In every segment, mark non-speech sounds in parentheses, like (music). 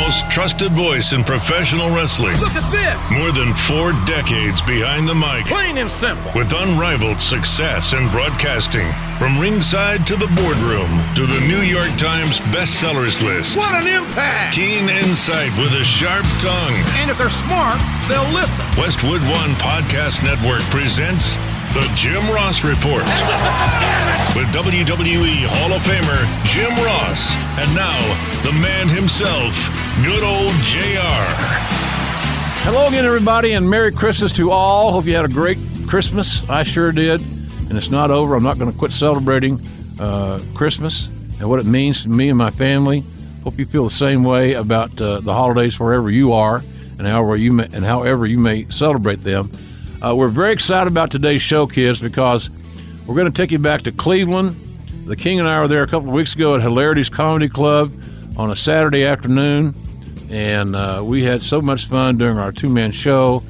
most trusted voice in professional wrestling. Look at this. More than four decades behind the mic. Plain and simple. With unrivaled success in broadcasting. From ringside to the boardroom to the New York Times bestsellers list. What an impact. Keen insight with a sharp tongue. And if they're smart, they'll listen. Westwood One Podcast Network presents The Jim Ross Report. (laughs) with WWE Hall of Famer Jim Ross. And now, the man himself, good old JR. Hello again, everybody, and Merry Christmas to all. Hope you had a great Christmas. I sure did. And it's not over. I'm not going to quit celebrating uh, Christmas and what it means to me and my family. Hope you feel the same way about uh, the holidays wherever you are and however you may, and however you may celebrate them. Uh, we're very excited about today's show, kids, because we're going to take you back to Cleveland. The King and I were there a couple of weeks ago at Hilarities Comedy Club on a Saturday afternoon, and uh, we had so much fun during our two-man show,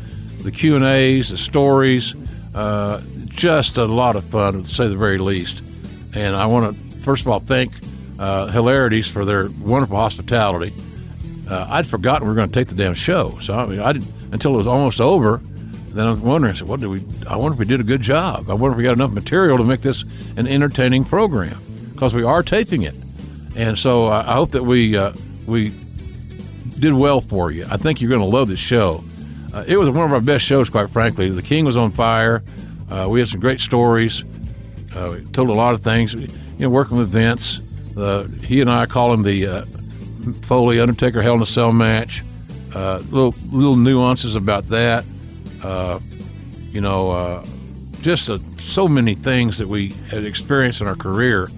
the Q and A's, the stories, uh, just a lot of fun, to say the very least. And I want to first of all thank uh, Hilarities for their wonderful hospitality. Uh, I'd forgotten we were going to take the damn show, so I mean, I didn't until it was almost over. Then I was wondering, I said, "What did we? I wonder if we did a good job. I wonder if we got enough material to make this an entertaining program because we are taping it." And so uh, I hope that we uh, we did well for you. I think you're going to love this show. Uh, it was one of our best shows, quite frankly. The King was on fire. Uh, we had some great stories. Uh, we told a lot of things. You know, working with Vince, uh, he and I call him the uh, Foley Undertaker Hell in a Cell match. Uh, little little nuances about that. Uh, you know, uh, just uh, so many things that we had experienced in our career.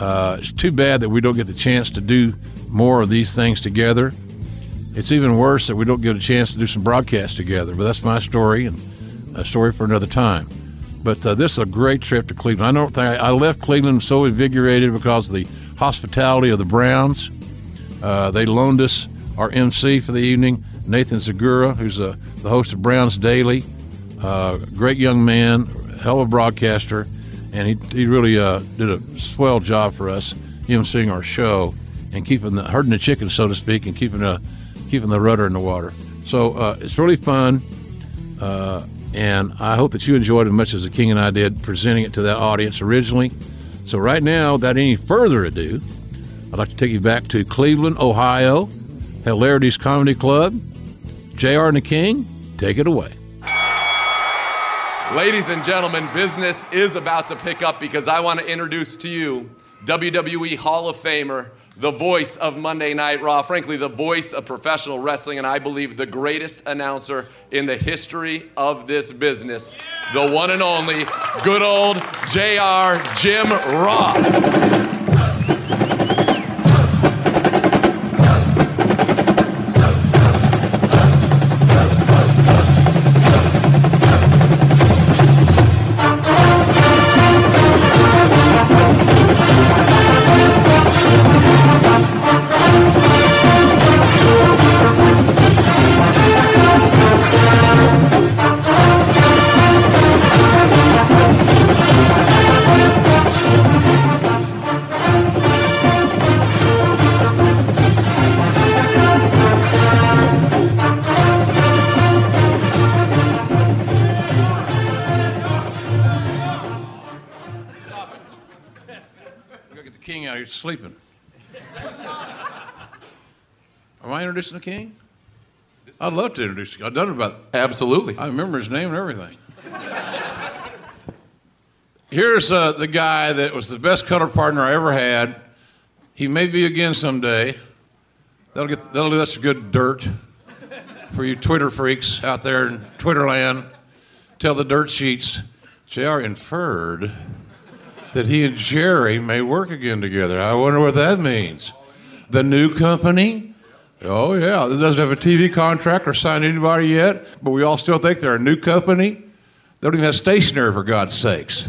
Uh, it's too bad that we don't get the chance to do more of these things together. It's even worse that we don't get a chance to do some broadcasts together. But that's my story and a story for another time. But uh, this is a great trip to Cleveland. I don't think I left Cleveland so invigorated because of the hospitality of the Browns. Uh, they loaned us our MC for the evening, Nathan Zegura, who's uh, the host of Browns Daily. Uh, great young man, hell of a broadcaster, and he, he really uh, did a swell job for us, him seeing our show and keeping the herding the chickens, so to speak, and keeping the keeping the rudder in the water. So uh, it's really fun, uh, and I hope that you enjoyed it as much as the King and I did presenting it to that audience originally. So right now, without any further ado, I'd like to take you back to Cleveland, Ohio, Hilarities Comedy Club. JR and the King, take it away. Ladies and gentlemen, business is about to pick up because I want to introduce to you WWE Hall of Famer, the voice of Monday Night Raw, frankly, the voice of professional wrestling, and I believe the greatest announcer in the history of this business, the one and only good old JR Jim Ross. I'd love to introduce you. I've done it about, Absolutely. I remember his name and everything. Here's uh, the guy that was the best color partner I ever had. He may be again someday. That'll get that'll do that's good dirt for you Twitter freaks out there in Twitterland. Tell the dirt sheets. JR inferred that he and Jerry may work again together. I wonder what that means. The new company? Oh, yeah. It doesn't have a TV contract or signed anybody yet, but we all still think they're a new company. They don't even have stationery, for God's sakes.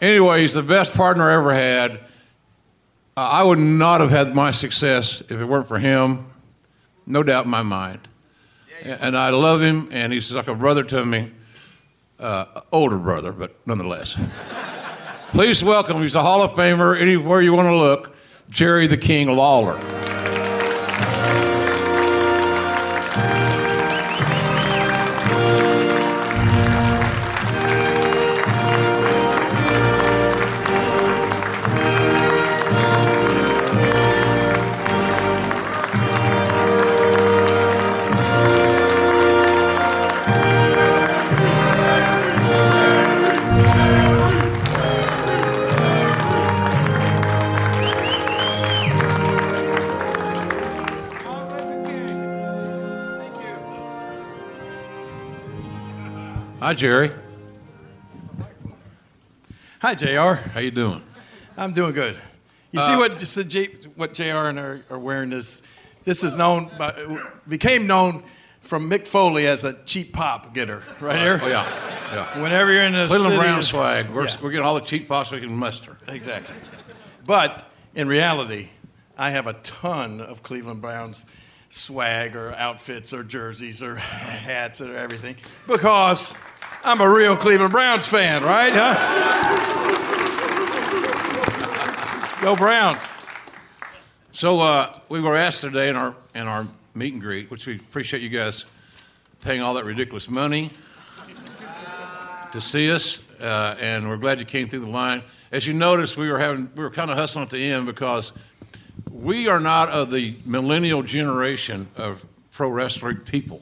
Anyway, he's the best partner I ever had. Uh, I would not have had my success if it weren't for him, no doubt in my mind. And I love him, and he's like a brother to me, uh, older brother, but nonetheless. (laughs) Please welcome, he's a Hall of Famer, anywhere you want to look, Jerry the King Lawler. Hi, Jerry. Hi, Jr. How you doing? I'm doing good. You see uh, what J, what Jr. and are, are wearing this. This is known by, became known from Mick Foley as a cheap pop getter, right here. Oh yeah, yeah. Whenever you're in the Cleveland city, Brown swag. We're, Yeah. we're getting all the cheap fox we can muster. Exactly. But in reality, I have a ton of Cleveland Browns swag or outfits or jerseys or hats or everything because I'm a real Cleveland Browns fan, right? Huh? Go Browns. So uh, we were asked today in our in our meet and greet, which we appreciate you guys paying all that ridiculous money to see us, uh, and we're glad you came through the line. As you noticed, we were having we were kind of hustling at the end because we are not of the millennial generation of pro wrestling people.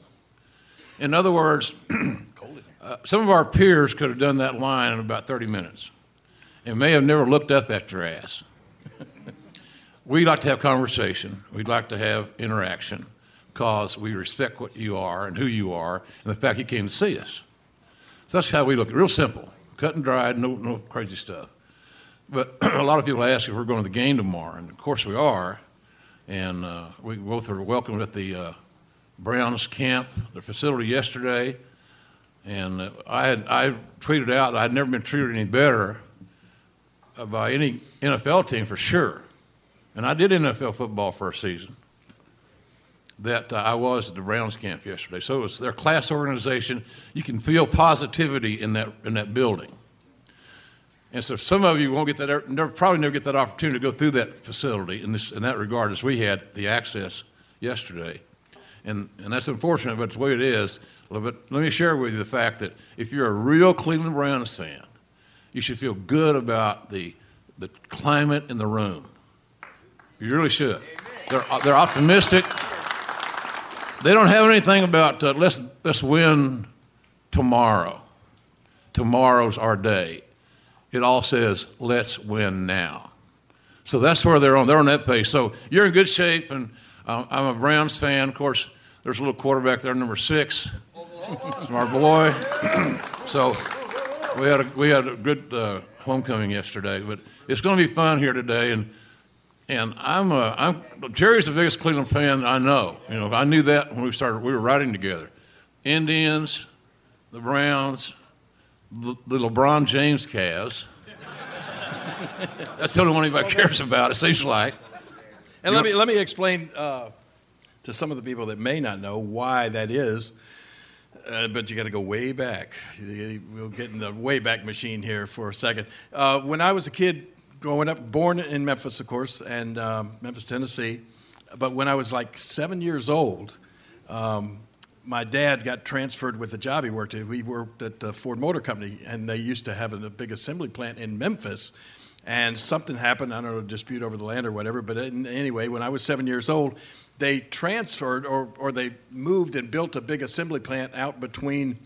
In other words, (clears throat) uh, some of our peers could have done that line in about 30 minutes and may have never looked up at your ass. (laughs) we like to have conversation. We'd like to have interaction because we respect what you are and who you are and the fact you came to see us. So that's how we look. Real simple, cut and dried, no, no crazy stuff. But (clears throat) a lot of people ask if we're going to the game tomorrow, and of course we are. And uh, we both are welcomed at the uh, Browns camp, the facility yesterday. And I had I tweeted out that I'd never been treated any better by any NFL team for sure. And I did NFL football for a season. That uh, I was at the Browns camp yesterday. So it was their class organization. You can feel positivity in that in that building. And so some of you won't get that, never, probably never get that opportunity to go through that facility in, this, in that regard as we had the access yesterday. And, and that's unfortunate, but it's the way it is. But let me share with you the fact that if you're a real Cleveland Browns fan, you should feel good about the, the climate in the room. You really should. They're, they're optimistic. They don't have anything about uh, let's, let's win tomorrow. Tomorrow's our day it all says, let's win now. So that's where they're on. They're on that pace. So you're in good shape, and um, I'm a Browns fan. Of course, there's a little quarterback there, number six, smart boy. (clears throat) so we had a, we had a good uh, homecoming yesterday, but it's going to be fun here today. And and I'm, uh, I'm Jerry's the biggest Cleveland fan I know. You know, I knew that when we started. We were riding together. Indians, the Browns, the the LeBron James Cavs. That's the only one anybody cares about, it seems like. And let me let me explain uh, to some of the people that may not know why that is. Uh, but you got to go way back. We'll get in the way back machine here for a second. Uh, when I was a kid, growing up, born in Memphis, of course, and um, Memphis, Tennessee. But when I was like seven years old, um, my dad got transferred with the job he worked at. We worked at the Ford Motor Company, and they used to have a big assembly plant in Memphis. And something happened, I don't know, a dispute over the land or whatever. But anyway, when I was seven years old, they transferred or, or they moved and built a big assembly plant out between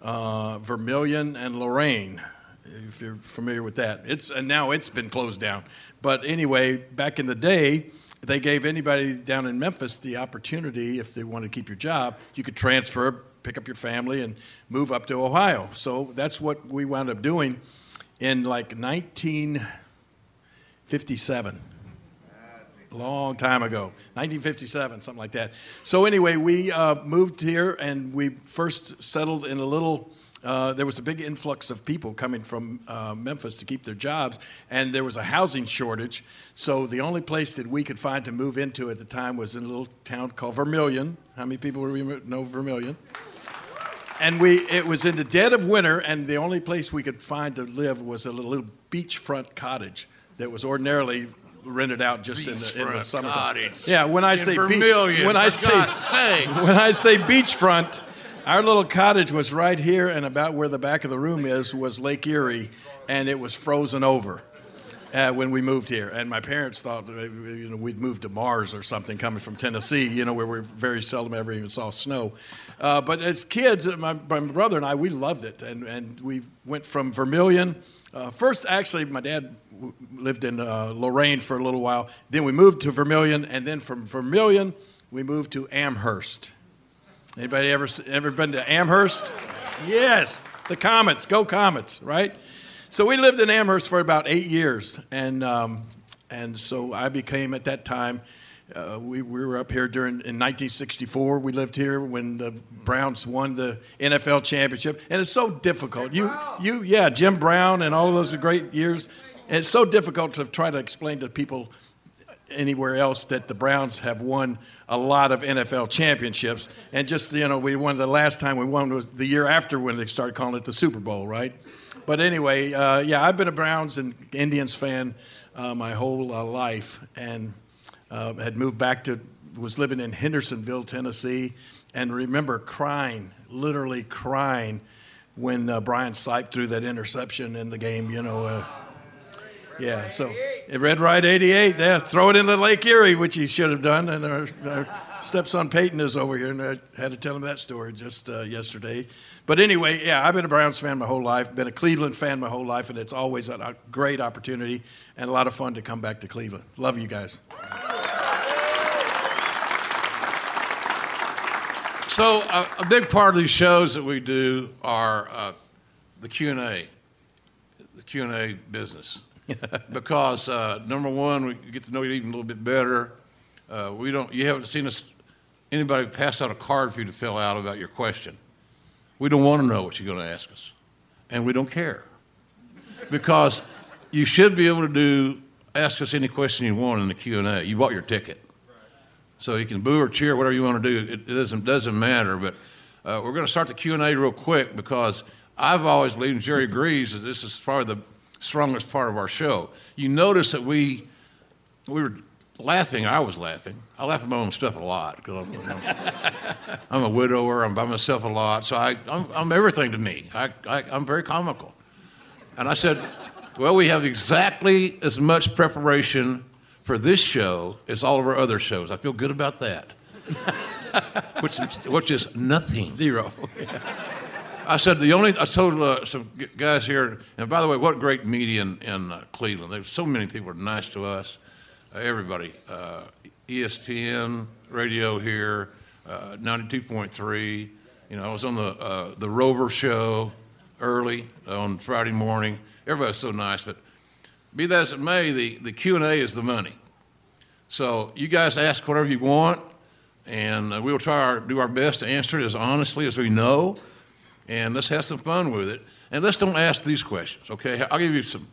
uh, Vermilion and Lorain, if you're familiar with that. It's, and now it's been closed down. But anyway, back in the day, they gave anybody down in Memphis the opportunity, if they wanted to keep your job, you could transfer, pick up your family, and move up to Ohio. So that's what we wound up doing in like 1957. Long time ago, 1957, something like that. So anyway, we uh, moved here and we first settled in a little. Uh, there was a big influx of people coming from uh, Memphis to keep their jobs, and there was a housing shortage. So the only place that we could find to move into at the time was in a little town called Vermilion. How many people know Vermilion? And we, it was in the dead of winter, and the only place we could find to live was a little, little beachfront cottage that was ordinarily rented out just in the, in the Beachfront summer. cottage. Yeah, when I In say Vermilion, when I say (laughs) when I say beachfront, our little cottage was right here, and about where the back of the room is was Lake Erie, and it was frozen over. Uh, when we moved here, and my parents thought uh, you know we'd moved to Mars or something, coming from Tennessee, you know, where we very seldom ever even saw snow. Uh, but as kids, my, my brother and I, we loved it, and and we went from Vermilion. Uh, first, actually, my dad w- lived in uh, Lorain for a little while. Then we moved to Vermilion, and then from Vermilion, we moved to Amherst. Anybody ever ever been to Amherst? Yes. the Comets, go Comets, right? So we lived in Amherst for about eight years, and um, and so I became at that time. Uh, we, we were up here during in 1964. We lived here when the Browns won the NFL championship, and it's so difficult. You, you, yeah, Jim Brown and all of those great years. And it's so difficult to try to explain to people anywhere else that the Browns have won a lot of NFL championships. And just, you know, we won the last time we won was the year after when they started calling it the Super Bowl, right? But anyway, uh, yeah, I've been a Browns and Indians fan uh, my whole uh, life and uh, had moved back to, was living in Hendersonville, Tennessee, and remember crying, literally crying when uh, Brian Sipe threw that interception in the game, you know. Uh, yeah, so Red Right 88, yeah, throw it into Lake Erie, which he should have done. And our, our stepson Peyton is over here, and I had to tell him that story just uh, yesterday. But anyway, yeah, I've been a Browns fan my whole life, been a Cleveland fan my whole life, and it's always a great opportunity and a lot of fun to come back to Cleveland. Love you guys. So uh, a big part of these shows that we do are uh, the Q and A, the Q and A business. (laughs) because uh, number one, we get to know you even a little bit better. Uh, we don't. You haven't seen us anybody pass out a card for you to fill out about your question. We don't want to know what you're going to ask us, and we don't care because you should be able to do ask us any question you want in the Q and A. You bought your ticket, so you can boo or cheer, whatever you want to do. It, doesn't doesn't matter. But uh, we're going to start the Q and A real quick because I've always believed, and Jerry agrees, that this is probably the strongest part of our show. You notice that we we were laughing. I was laughing. I laugh at my own stuff a lot because I'm, I'm, a widower. I'm by myself a lot, so I, I'm, I'm everything to me. I, I, I'm very comical. And I said, "Well, we have exactly as much preparation for this show as all of our other shows. I feel good about that." (laughs) which, which is nothing. Zero. (laughs) I said the only I told uh, some guys here, and by the way, what great media in, in uh, Cleveland. There's so many people are nice to us. Everybody, uh, ESPN radio here, uh, 92.3. You know, I was on the uh, the Rover show early on Friday morning. Everybody's so nice, but be that as it may, the the Q and A is the money. So you guys ask whatever you want, and we will try our do our best to answer it as honestly as we know and let's have some fun with it. And let's don't ask these questions, okay? I'll give you some.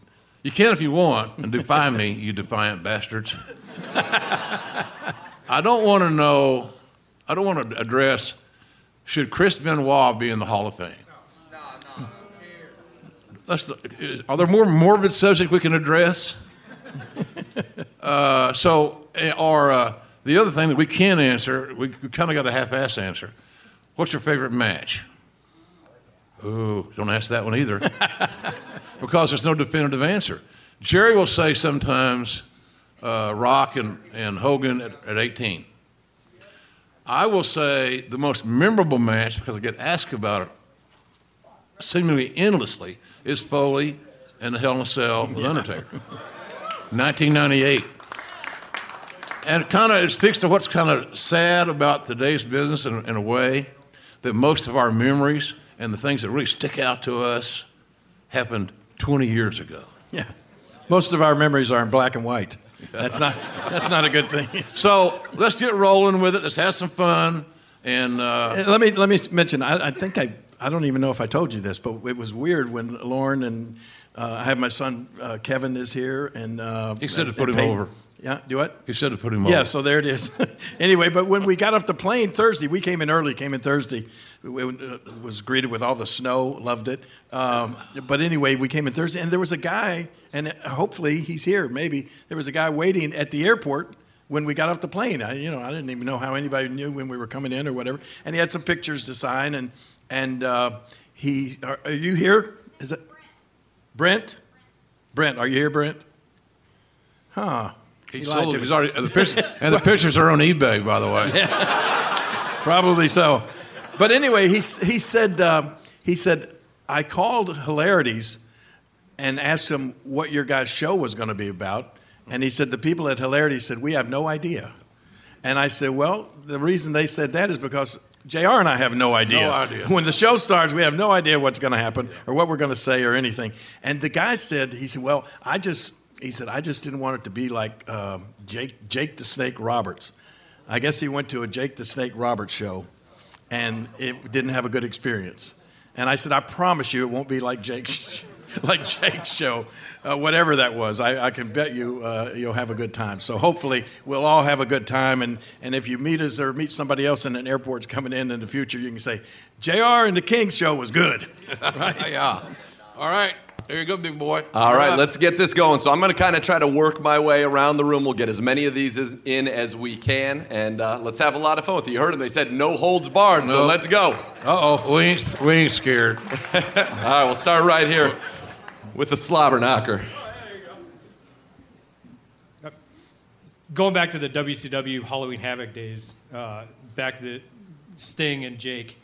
You can if you want, and defy me, you defiant bastards. I don't want to know, I don't want to address should Chris Benoit be in the Hall of Fame? No, no, no. Let's, are there more morbid subjects we can address? (laughs) uh, so, or uh, the other thing that we can answer, we kind of got a half-ass answer. What's your favorite match? Ooh, don't ask that one either. (laughs) because there's no definitive answer. Jerry will say sometimes uh, Rock and, and Hogan at, at 18. I will say the most memorable match, because I get asked about it seemingly endlessly, is Foley and the Hell in a Cell with Undertaker. 1998. And it kind of it speaks to what's kind of sad about today's business in, in a way that most of our memories and the things that really stick out to us happened 20 years ago. (laughs) Yeah. Most of our memories are in black and white. That's not, that's not a good thing. (laughs) so let's get rolling with it. Let's have some fun. And uh, let me let me mention. I, I, think I I don't even know if I told you this, but it was weird when Lauren and uh, I have my son uh, Kevin is here, and uh, he said to put him over. Yeah, do what? He said to put him yeah, over. Yeah, so there it is. (laughs) anyway, but when we got off the plane Thursday, we came in early, came in Thursday. We, uh, was greeted with all the snow, loved it. Um, but anyway, we came in Thursday, and there was a guy, and hopefully he's here, maybe. There was a guy waiting at the airport when we got off the plane. I, you know, I didn't even know how anybody knew when we were coming in or whatever. And he had some pictures to sign, and, and uh, he, are, are you here? Is it Brent? Brent, Brent, are you here, Brent? Huh. He sold, he's already, the pictures, and the pictures are on eBay, by the way. Yeah. (laughs) Probably so. But anyway, he, he, said, uh, he said, I called Hilarities and asked him what your guys' show was going to be about. And he said, the people at Hilarities said, we have no idea. And I said, well, the reason they said that is because JR and I have no idea. No idea. When the show starts, we have no idea what's going to happen or what we're going to say or anything. And the guy said, he said, well, I just, he said, I just didn't want it to be like um, Jake, Jake the Snake Roberts. I guess he went to a Jake the Snake Roberts show and it didn't have a good experience. And I said, I promise you it won't be like Jake's, (laughs) like Jake's show, uh, whatever that was. I, I can bet you uh, you'll have a good time. So hopefully we'll all have a good time. And, and if you meet us or meet somebody else in an airport's coming in in the future, you can say, JR and the King show was good. (laughs) right? (laughs) yeah. All right. There you go, big boy. All right, let's get this going. So I'm going to kind of try to work my way around the room. We'll get as many of these as, in as we can, and uh, let's have a lot of fun with it. You heard them; they said no holds barred. So No. let's go. Uh-oh. We ain't, we ain't scared. (laughs) All right, we'll start right here with the slobber knocker. going back to the WCW Halloween Havoc days, uh, back to Sting and Jake,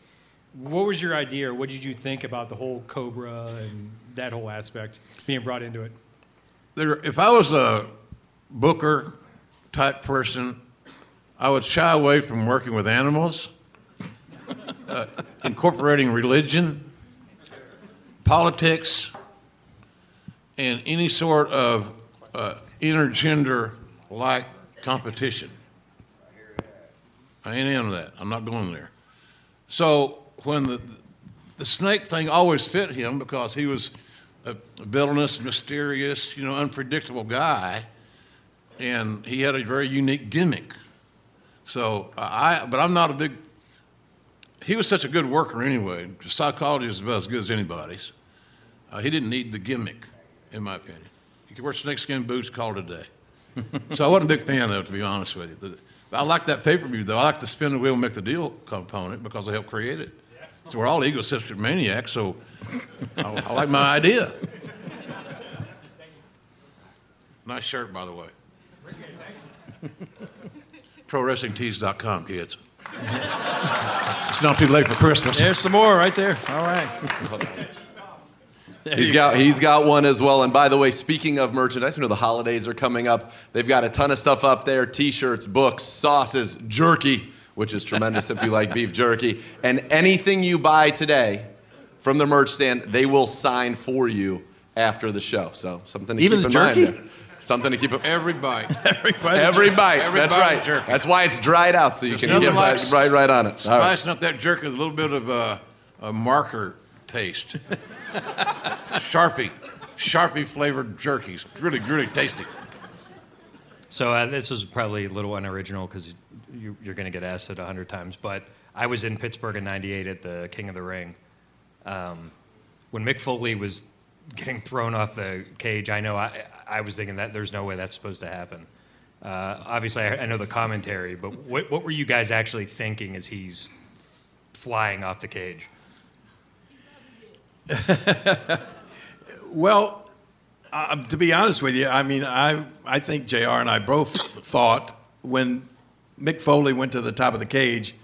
what was your idea or what did you think about the whole Cobra and that whole aspect being brought into it? There, if I was a booker type person, I would shy away from working with animals, uh, incorporating religion, politics, and any sort of uh, intergender like competition. I ain't into that. I'm not going there. So when the the snake thing always fit him because he was a villainous, mysterious, you know, unpredictable guy, and he had a very unique gimmick. So I, but I'm not a big. He was such a good worker anyway. Psychology is about as good as anybody's. Uh, he didn't need the gimmick, in my opinion. He could wear snakeskin boots, call it a day. (laughs) so I wasn't a big fan of it, to be honest with you. The- I like that pay per view, though. I like the spin the wheel, make the deal component because I helped create it. So we're all egocentric maniacs, so I, I like my idea. Nice shirt, by the way. ProWrestlingTees.com, kids. it's not too late for Christmas. There's some more right there. All right. He's got he's got one as well. And by the way, speaking of merchandise, you know the holidays are coming up. They've got a ton of stuff up there: t-shirts, books, sauces, jerky, which is tremendous if you like beef jerky, and anything you buy today from the merch stand, they will sign for you after the show. So something to Even keep the in jerky? mind. There. Something to keep in Every bite. (laughs) Everybody. Every bite. Every That's bite right. jerky. That's why it's dried out, so you There's can get like right, right, right on it. All right. Spicing up that jerky with a little bit of uh, a marker taste. (laughs) Sharpie. Sharpie flavored jerkies. Really, really tasty. So uh, this was probably a little unoriginal because you, you're going to get asked it a hundred times. But I was in Pittsburgh in '98 at the King of the Ring. Um, when Mick Foley was getting thrown off the cage, I know I, I was thinking that there's no way that's supposed to happen. Uh, obviously, I, I know the commentary, but what, what were you guys actually thinking as he's flying off the cage? (laughs) Well, uh, to be honest with you, I mean, I I think Jr. and I both thought when Mick Foley went to the top of the cage,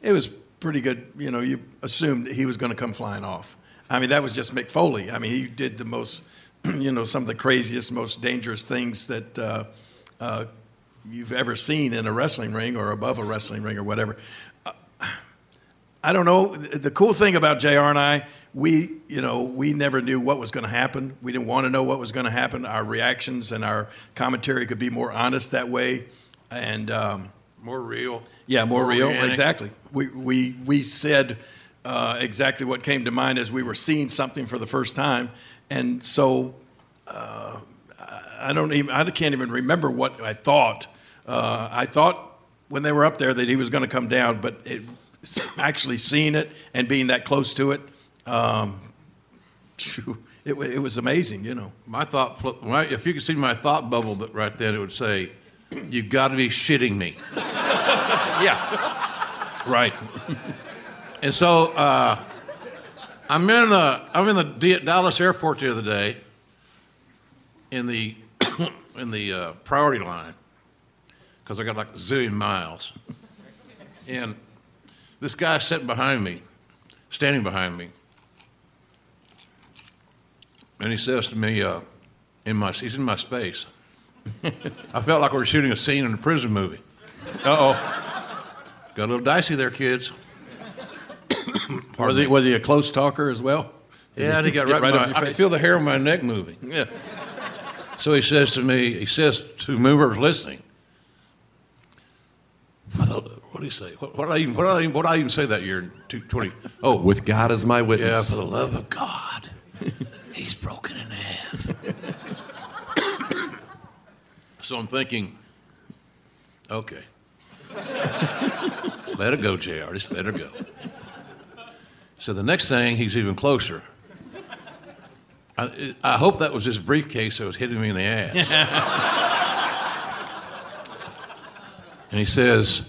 it was pretty good. You know, you assumed that he was going to come flying off. I mean, that was just Mick Foley. I mean, he did the most, (clears throat) you know, some of the craziest, most dangerous things that uh, uh, you've ever seen in a wrestling ring or above a wrestling ring or whatever. I don't know. The cool thing about JR and I, we, you know, we never knew what was going to happen. We didn't want to know what was going to happen. Our reactions and our commentary could be more honest that way. And um, More real. Yeah, more, real. organic. Exactly. We, we, we said uh, exactly what came to mind as we were seeing something for the first time. And so uh, I don't even, I can't even remember what I thought. Uh, I thought when they were up there that he was going to come down, but it, actually seeing it and being that close to it, um, it, it was amazing, you know. My thought, if you could see my thought bubble that right then, it would say, "You've got to be shitting me." (laughs) Yeah. Right. and so uh, I'm in the I'm in the D- Dallas airport the other day. In the (coughs) in the uh, priority line because I got like a zillion miles, and this guy sitting behind me, standing behind me, and he says to me, uh, in my he's in my space. (laughs) I felt like we were shooting a scene in a prison movie. Uh oh. Got a little dicey there, kids. (coughs) Was he was he a close talker as well? Did Yeah, and he got right, on my, I could feel the hair on my neck moving. Yeah. So he says to me, he says to whoever's listening, what do you say? What, what, did I even, what, did I even, what did I even say that year in 20? Oh, With God as my witness. yeah, for the love of God, he's broken in half. So I'm thinking, okay, (laughs) let her go, JR, just let her go. So the next thing, he's even closer. I, I hope that was his briefcase that was hitting me in the ass. (laughs) and he says,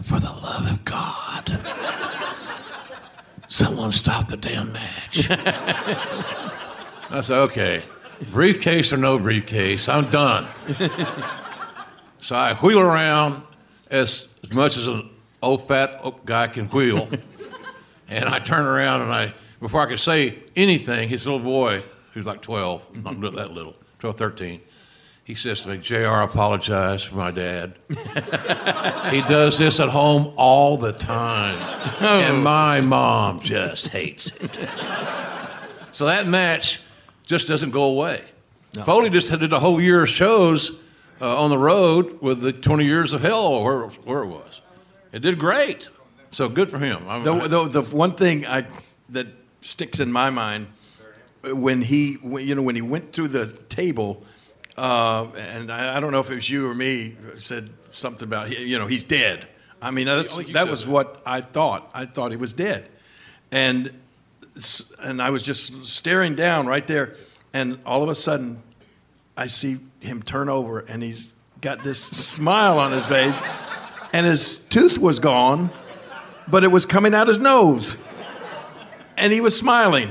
For the love of God, someone stop the damn match. (laughs) I said, Okay, briefcase or no briefcase, I'm done. (laughs) so I wheel around as, as much as an old fat old guy can wheel. (laughs) And I turn around and I, before I could say anything, his little boy, who's like 12, not that little, 12, 13, he says to me, JR, apologize for my dad. (laughs) he does this at home all the time. Oh. And my mom just hates it. so that match just doesn't go away. Foley just did a whole year of shows uh, on the road with the 20 years of hell, or where, where it was. It did great. So good for him. I'm, The, the, the one thing I, that sticks in my mind when he, when, you know, when he went through the table, uh, and I, I don't know if it was you or me said something about, you know, he's dead. I mean, that's, that was that. what I thought. I thought he was dead, and and I was just staring down right there, and all of a sudden, I see him turn over, and he's got this smile on his face, and his tooth was gone but it was coming out his nose. And he was smiling.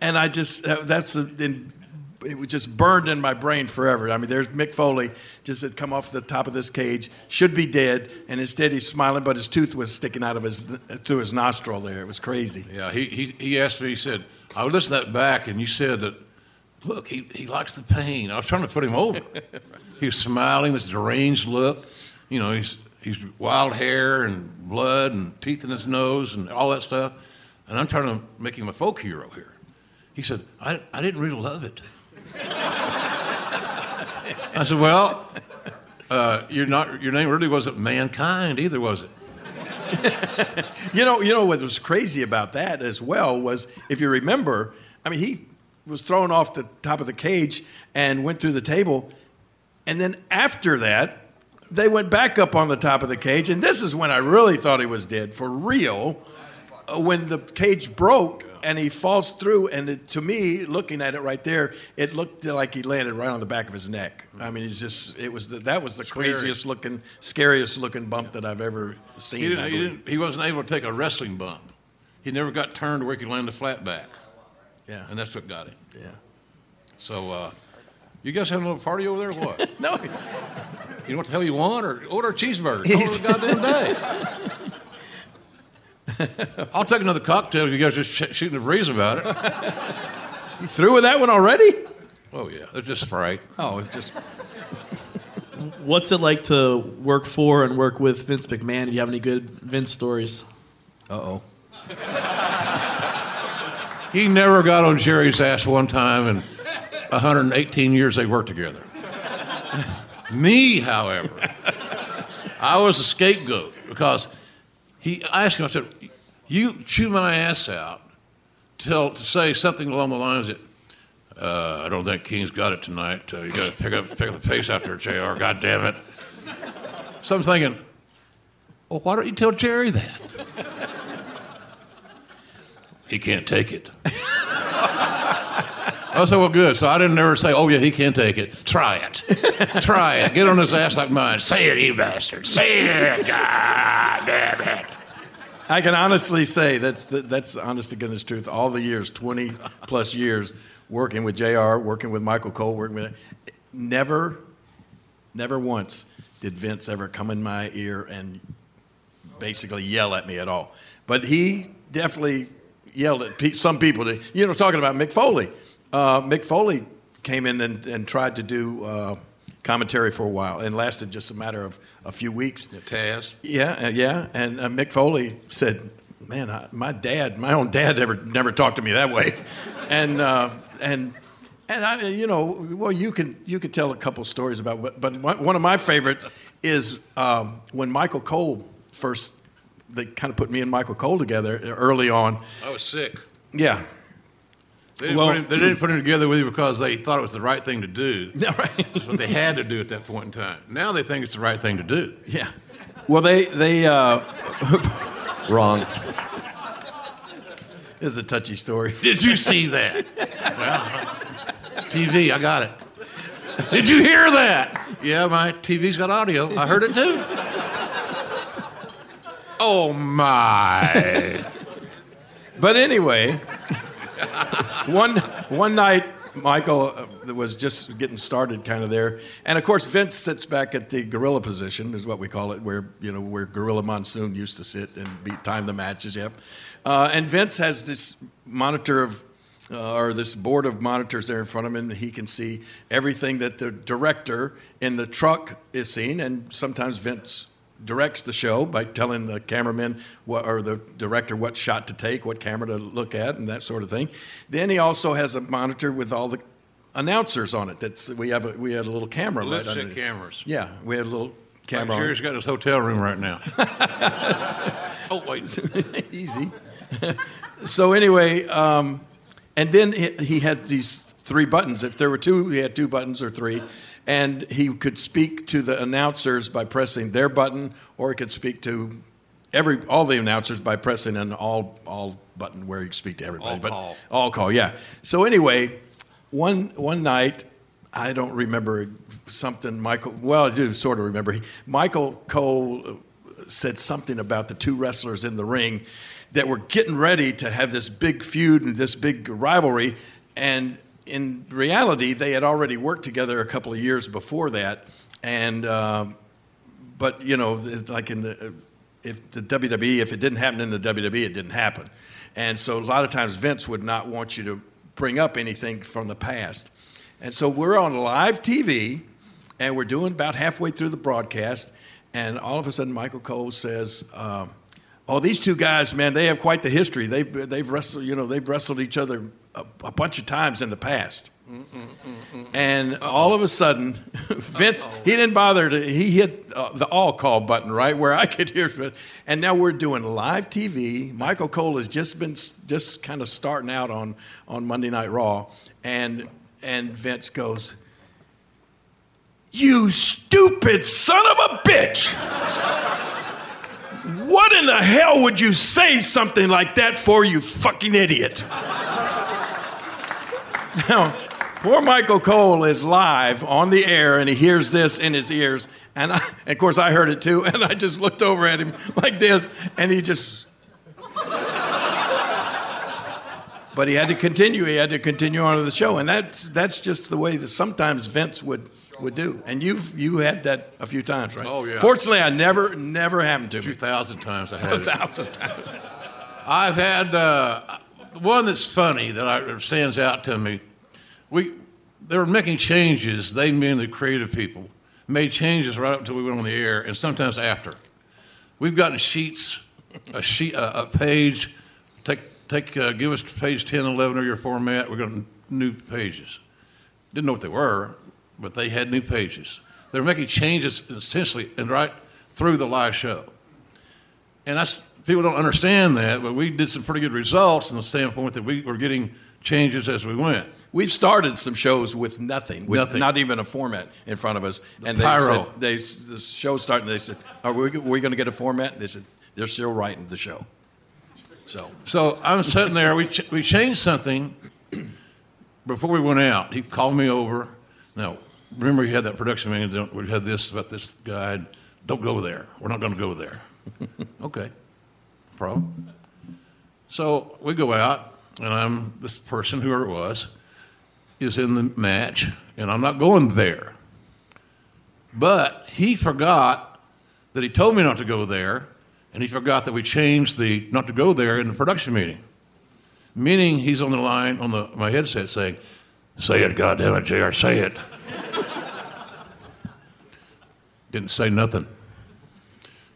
And I just, that's, a, in, it was just burned in my brain forever. I mean, there's Mick Foley, just had come off the top of this cage, should be dead, and instead he's smiling, but his tooth was sticking out of his, through his nostril there. It was crazy. Yeah, he, he, he asked me, he said, I listened to that back, and you said that, look, he, he likes the pain. I was trying to put him over. (laughs) he was smiling, this deranged look. You know, he's, he's wild hair and blood and teeth in his nose and all that stuff. And I'm trying to make him a folk hero here. He said, I, I didn't really love it. I said, well, uh, you're not, your name really wasn't Mankind either, was it? (laughs) You know, you know what was crazy about that as well was if you remember, I mean, he was thrown off the top of the cage and went through the table, and then after that, they went back up on the top of the cage, and this is when I really thought he was dead for real. uh, When the cage broke and he falls through, and it, to me, looking at it right there, it looked like he landed right on the back of his neck. I mean, it's just it was the, that was the Scary. craziest looking, scariest looking bump that I've ever seen. He, didn't, he, didn't, he wasn't able to take a wrestling bump. He never got turned where he could land a flat back, Yeah, and that's what got him. yeah. So, uh, you guys having a little party over there or what? (laughs) No, you know what the hell you want? Or order a cheeseburger. (laughs) It a goddamn day. (laughs) (laughs) I'll take another cocktail if you guys are just sh- shooting the breeze about it. (laughs) you through with that one already? Oh, yeah, they're just fright. Oh, it's just What's it like to work for and work with Vince McMahon? Do you have any good Vince stories? uh oh. (laughs) He never got on Jerry's ass one time in 118 years they worked together. Me, however, I was a scapegoat because he I asked him, I said, You chew my ass out till to say something along the lines that uh, I don't think King's got it tonight. Uh, you got to pick up, pick up the face after JR. God damn it! So I'm thinking, well, why don't you tell Jerry that? he can't take it. I said, well, good. So I didn't ever say, oh, yeah, he can't take it. Try it. Try it. Get on his ass like mine. Say it, you bastard. Say it. God damn it. I can honestly say that's the, that's honest to goodness truth. All the years, twenty plus years, working with Jr., working with Michael Cole, working with never, never once did Vince ever come in my ear and basically yell at me at all. But he definitely yelled at pe- some people. That, you know, talking about Mick Foley. Uh, Mick Foley came in and, and tried to do uh, commentary for a while and lasted just a matter of a few weeks. Taz. Yeah, uh, yeah. And uh, Mick Foley said, man, I, my dad, my own dad, never never talked to me that way, (laughs) and uh, and and I, you know, well, you can you could tell a couple stories about, but but one one of my favorites is um, when Michael Cole first. They kind of put me and Michael Cole together early on. I was sick. Yeah, They didn't, Well- put him, they didn't put him together with you because they thought it was the right thing to do. (laughs) Right. That's what they had to do at that point in time. Now they think it's the right thing to do. yeah. Well, they they uh, (laughs) Wrong. this is a touchy story. Did you see that? well, TV, I got it. Did you hear that? Yeah, my TV's got audio. I heard it too. Oh my. But anyway, one one night Michael uh, was just getting started, kind of there, and of course Vince sits back at the gorilla position, is what we call it, where you know where Gorilla Monsoon used to sit and be time the matches. Yep, uh, and Vince has this monitor of. Uh, or this board of monitors there in front of him, and he can see everything that the director in the truck is seeing. And sometimes Vince directs the show by telling the cameraman what, or the director what shot to take, what camera to look at, and that sort of thing. Then he also has a monitor with all the announcers on it. That's we have a, we had a little camera right Lipstick under- cameras. Yeah, we had a little I'm camera. sure on he's got his hotel room right now. (laughs) oh wait. (laughs) Easy. so anyway, um, and then he, he had these three buttons. If there were two, he had two buttons or three. And he could speak to the announcers by pressing their button, or he could speak to every all the announcers by pressing an all all button where you speak to everybody. All but call. all call, yeah. So anyway, one one night, I don't remember something. Michael, well, I do sort of remember. He, Michael Cole uh, said something about the two wrestlers in the ring that were getting ready to have this big feud and this big rivalry, and in reality, they had already worked together a couple of years before that, and. Um, but you know, like in the if the WWE, if it didn't happen in the WWE, it didn't happen, and so a lot of times Vince would not want you to bring up anything from the past, and so we're on live TV, and we're doing about halfway through the broadcast, and all of a sudden Michael Cole says. Um, Oh, these two guys, man, they have quite the history. They've they've wrestled, you know, they've wrestled each other a, a bunch of times in the past. And all of a sudden, (laughs) Vince, he didn't bother to, he hit uh, the all call button, right, where I could hear. And now we're doing live TV. Michael Cole has just been, just kind of starting out on, on Monday Night Raw. And, and Vince goes, You stupid son of a bitch! What in the hell would you say something like that for, you fucking idiot? (laughs) Now, poor Michael Cole is live on the air and he hears this in his ears. And I, of course, I heard it too. And I just looked over at him like this and he just. But he had to continue. He had to continue on to the show. And that's, that's just the way that sometimes Vince would, would do. And you've, you had that a few times, right? Oh, yeah. Fortunately, I never, never happened to A few me. thousand times I had A it. thousand times. I've had uh, one that's funny that I, stands out to me. We they were making changes. They being the creative people made changes right up until we went on the air, and sometimes after. We've gotten sheets, a sheet, a, a page. Take take uh, give us page 10, 11 of your format. We're going to new pages. Didn't know what they were, but they had new pages. They were making changes essentially and right through the live show. And that's people don't understand that, but we did some pretty good results in the standpoint that we were getting changes as we went. We've started some shows with nothing, with Nothing. not even a format in front of us. and pyro. they said, they, the show started, and they said, Are we, we going to get a format? They said, They're still writing the show. So, So I'm sitting there. We ch- we changed something (clears throat) before we went out. He called me over. Now remember, you had that production meeting. We had this about this guy. Don't go there. We're not going to go there. (laughs) okay, problem. So we go out, and I'm this person, whoever it was, is in the match, and I'm not going there. But he forgot that he told me not to go there, and he forgot that we changed the not to go there in the production meeting. Meaning he's on the line on the my headset saying, "Say it, goddamn it, Jr. Say it." (laughs) Didn't say nothing.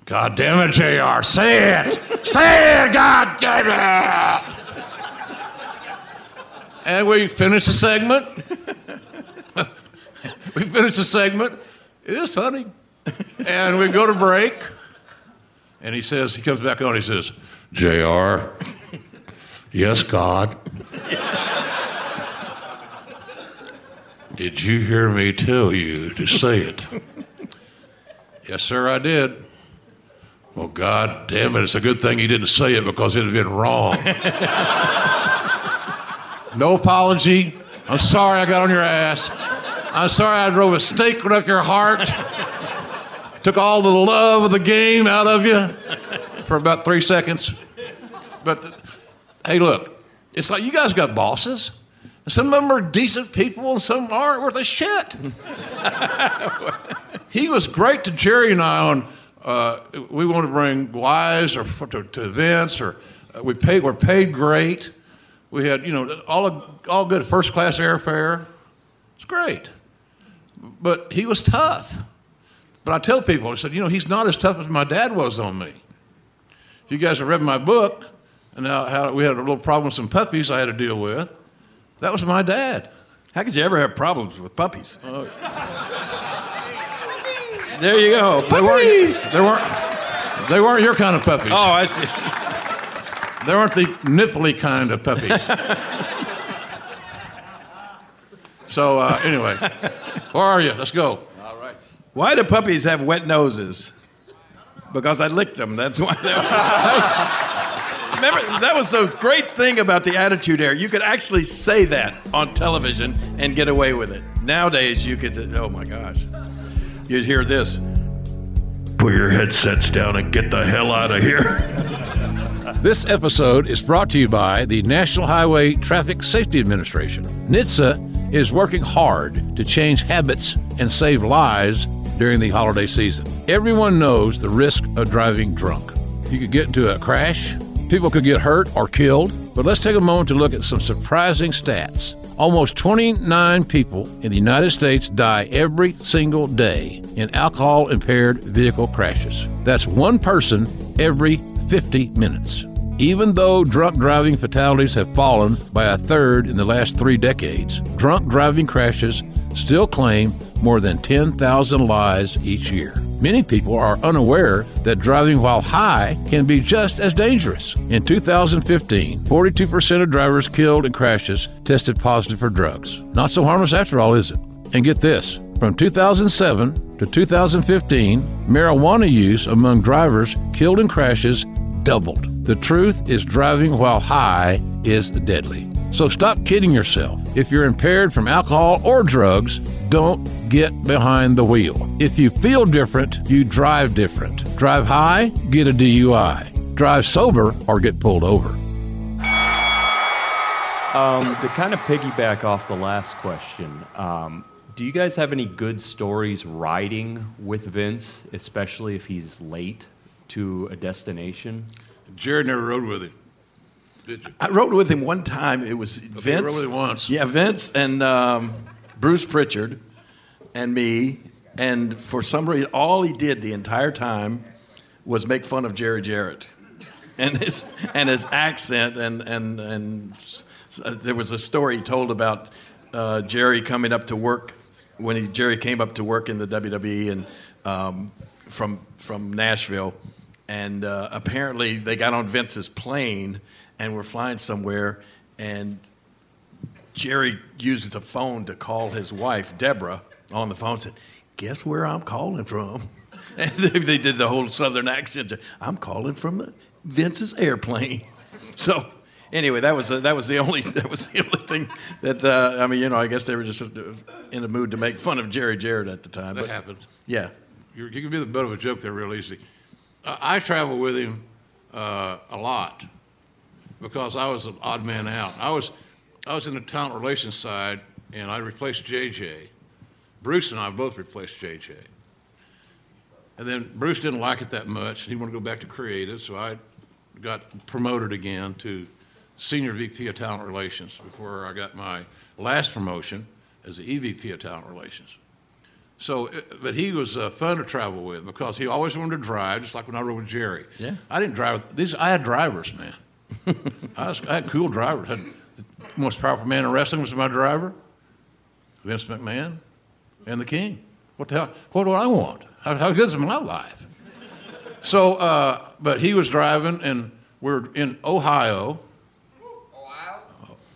God damn it, Jr. Say it. Say it, God damn it! And we finished the segment. (laughs) we finished the segment. Is funny. And we go to break. And he says, he comes back on, he says, JR, yes, God. Did you hear me tell you to say it? yes, sir, I did. Well, God damn it, it's a good thing he didn't say it because it'd have been wrong. (laughs) no apology. I'm sorry I got on your ass. I'm sorry I drove a stake right up your heart. Took all the love of the game out of you for about three seconds. But th- hey, look, it's like you guys got bosses. Some of them are decent people, and some aren't worth a shit. (laughs) he was great to Jerry and I on. Uh, we want to bring wise or to, to events, or uh, we paid. We're paid great. We had, you know, all all good first class airfare. It's great, but he was tough. But I tell people, I said, you know, he's not as tough as my dad was on me. If you guys have read my book, and how, how we had a little problem with some puppies I had to deal with, that was my dad. How could you ever have problems with puppies? There you go. They weren't, they weren't, they weren't your kind of puppies. Oh, I see. They weren't the nipply kind of puppies. so uh, anyway, where are you? Let's go. All right. Why do puppies have wet noses? Because I licked them. That's why. They Remember, that was the great thing about the Attitude Era. You could actually say that on television and get away with it. Nowadays, you could. Oh my gosh, you'd hear this. Put your headsets down and get the hell out of here. (laughs) This episode is brought to you by the National Highway Traffic Safety Administration. NHTSA is working hard to change habits and save lives during the holiday season. Everyone knows the risk of driving drunk. You could get into a crash, people could get hurt or killed, but let's take a moment to look at some surprising stats. Almost 29 people in the United States die every single day in alcohol impaired vehicle crashes. That's one person every 50 minutes. Even though drunk driving fatalities have fallen by a third in the last three decades, drunk driving crashes still claim more than 10,000 lives each year. Many people are unaware that driving while high can be just as dangerous. In 2015, 42% of drivers killed in crashes tested positive for drugs. Not so harmless after all, is it? And get this from 2007 to 2015, marijuana use among drivers killed in crashes doubled. The truth is, driving while high is deadly. So stop kidding yourself. If you're impaired from alcohol or drugs, don't get behind the wheel. If you feel different, you drive different. Drive high, get a DUI. Drive sober, or get pulled over. Um, to kind of piggyback off the last question, um, do you guys have any good stories riding with Vince, especially if he's late to a destination? Jared never rode with him. I rode with him one time. It was you Vince. rode with him once. Yeah, Vince and um, Bruce Pritchard and me. And for some reason, all he did the entire time was make fun of Jerry Jarrett and his and his accent. And and and uh, there was a story he told about uh, Jerry coming up to work when he, Jerry came up to work in the WWE and um, from from Nashville. And uh, apparently, they got on Vince's plane and we're flying somewhere. And Jerry used the phone to call his wife, Deborah, on the phone. Said, "Guess where I'm calling from?" (laughs) And they, they did the whole Southern accent. I'm calling from Vince's airplane. (laughs) So anyway, that was uh, that was the only (laughs) that was the only thing that uh, I mean, you know, I guess they were just uh, in a mood to make fun of Jerry Jarrett at the time. That but happens. yeah, You're, you can be the butt of a joke there real easy. I, I travel with him uh, a lot because I was an odd man out. I was, I was in the talent relations side, and I replaced JJ. Bruce and I both replaced JJ. And then Bruce didn't like it that much. He wanted to go back to creative, so I got promoted again to senior VP of talent relations before I got my last promotion as the EVP of talent relations. So, uh, but he was uh, fun to travel with because he always wanted to drive, just like when I rode with Jerry. Yeah. I didn't drive. These I had drivers, man. I, was, I had cool drivers. Had, the most powerful man in wrestling was my driver, Vince McMahon, and the King. What the hell? What do I want? How, how good is my life? So, uh, but he was driving, and we're in Ohio.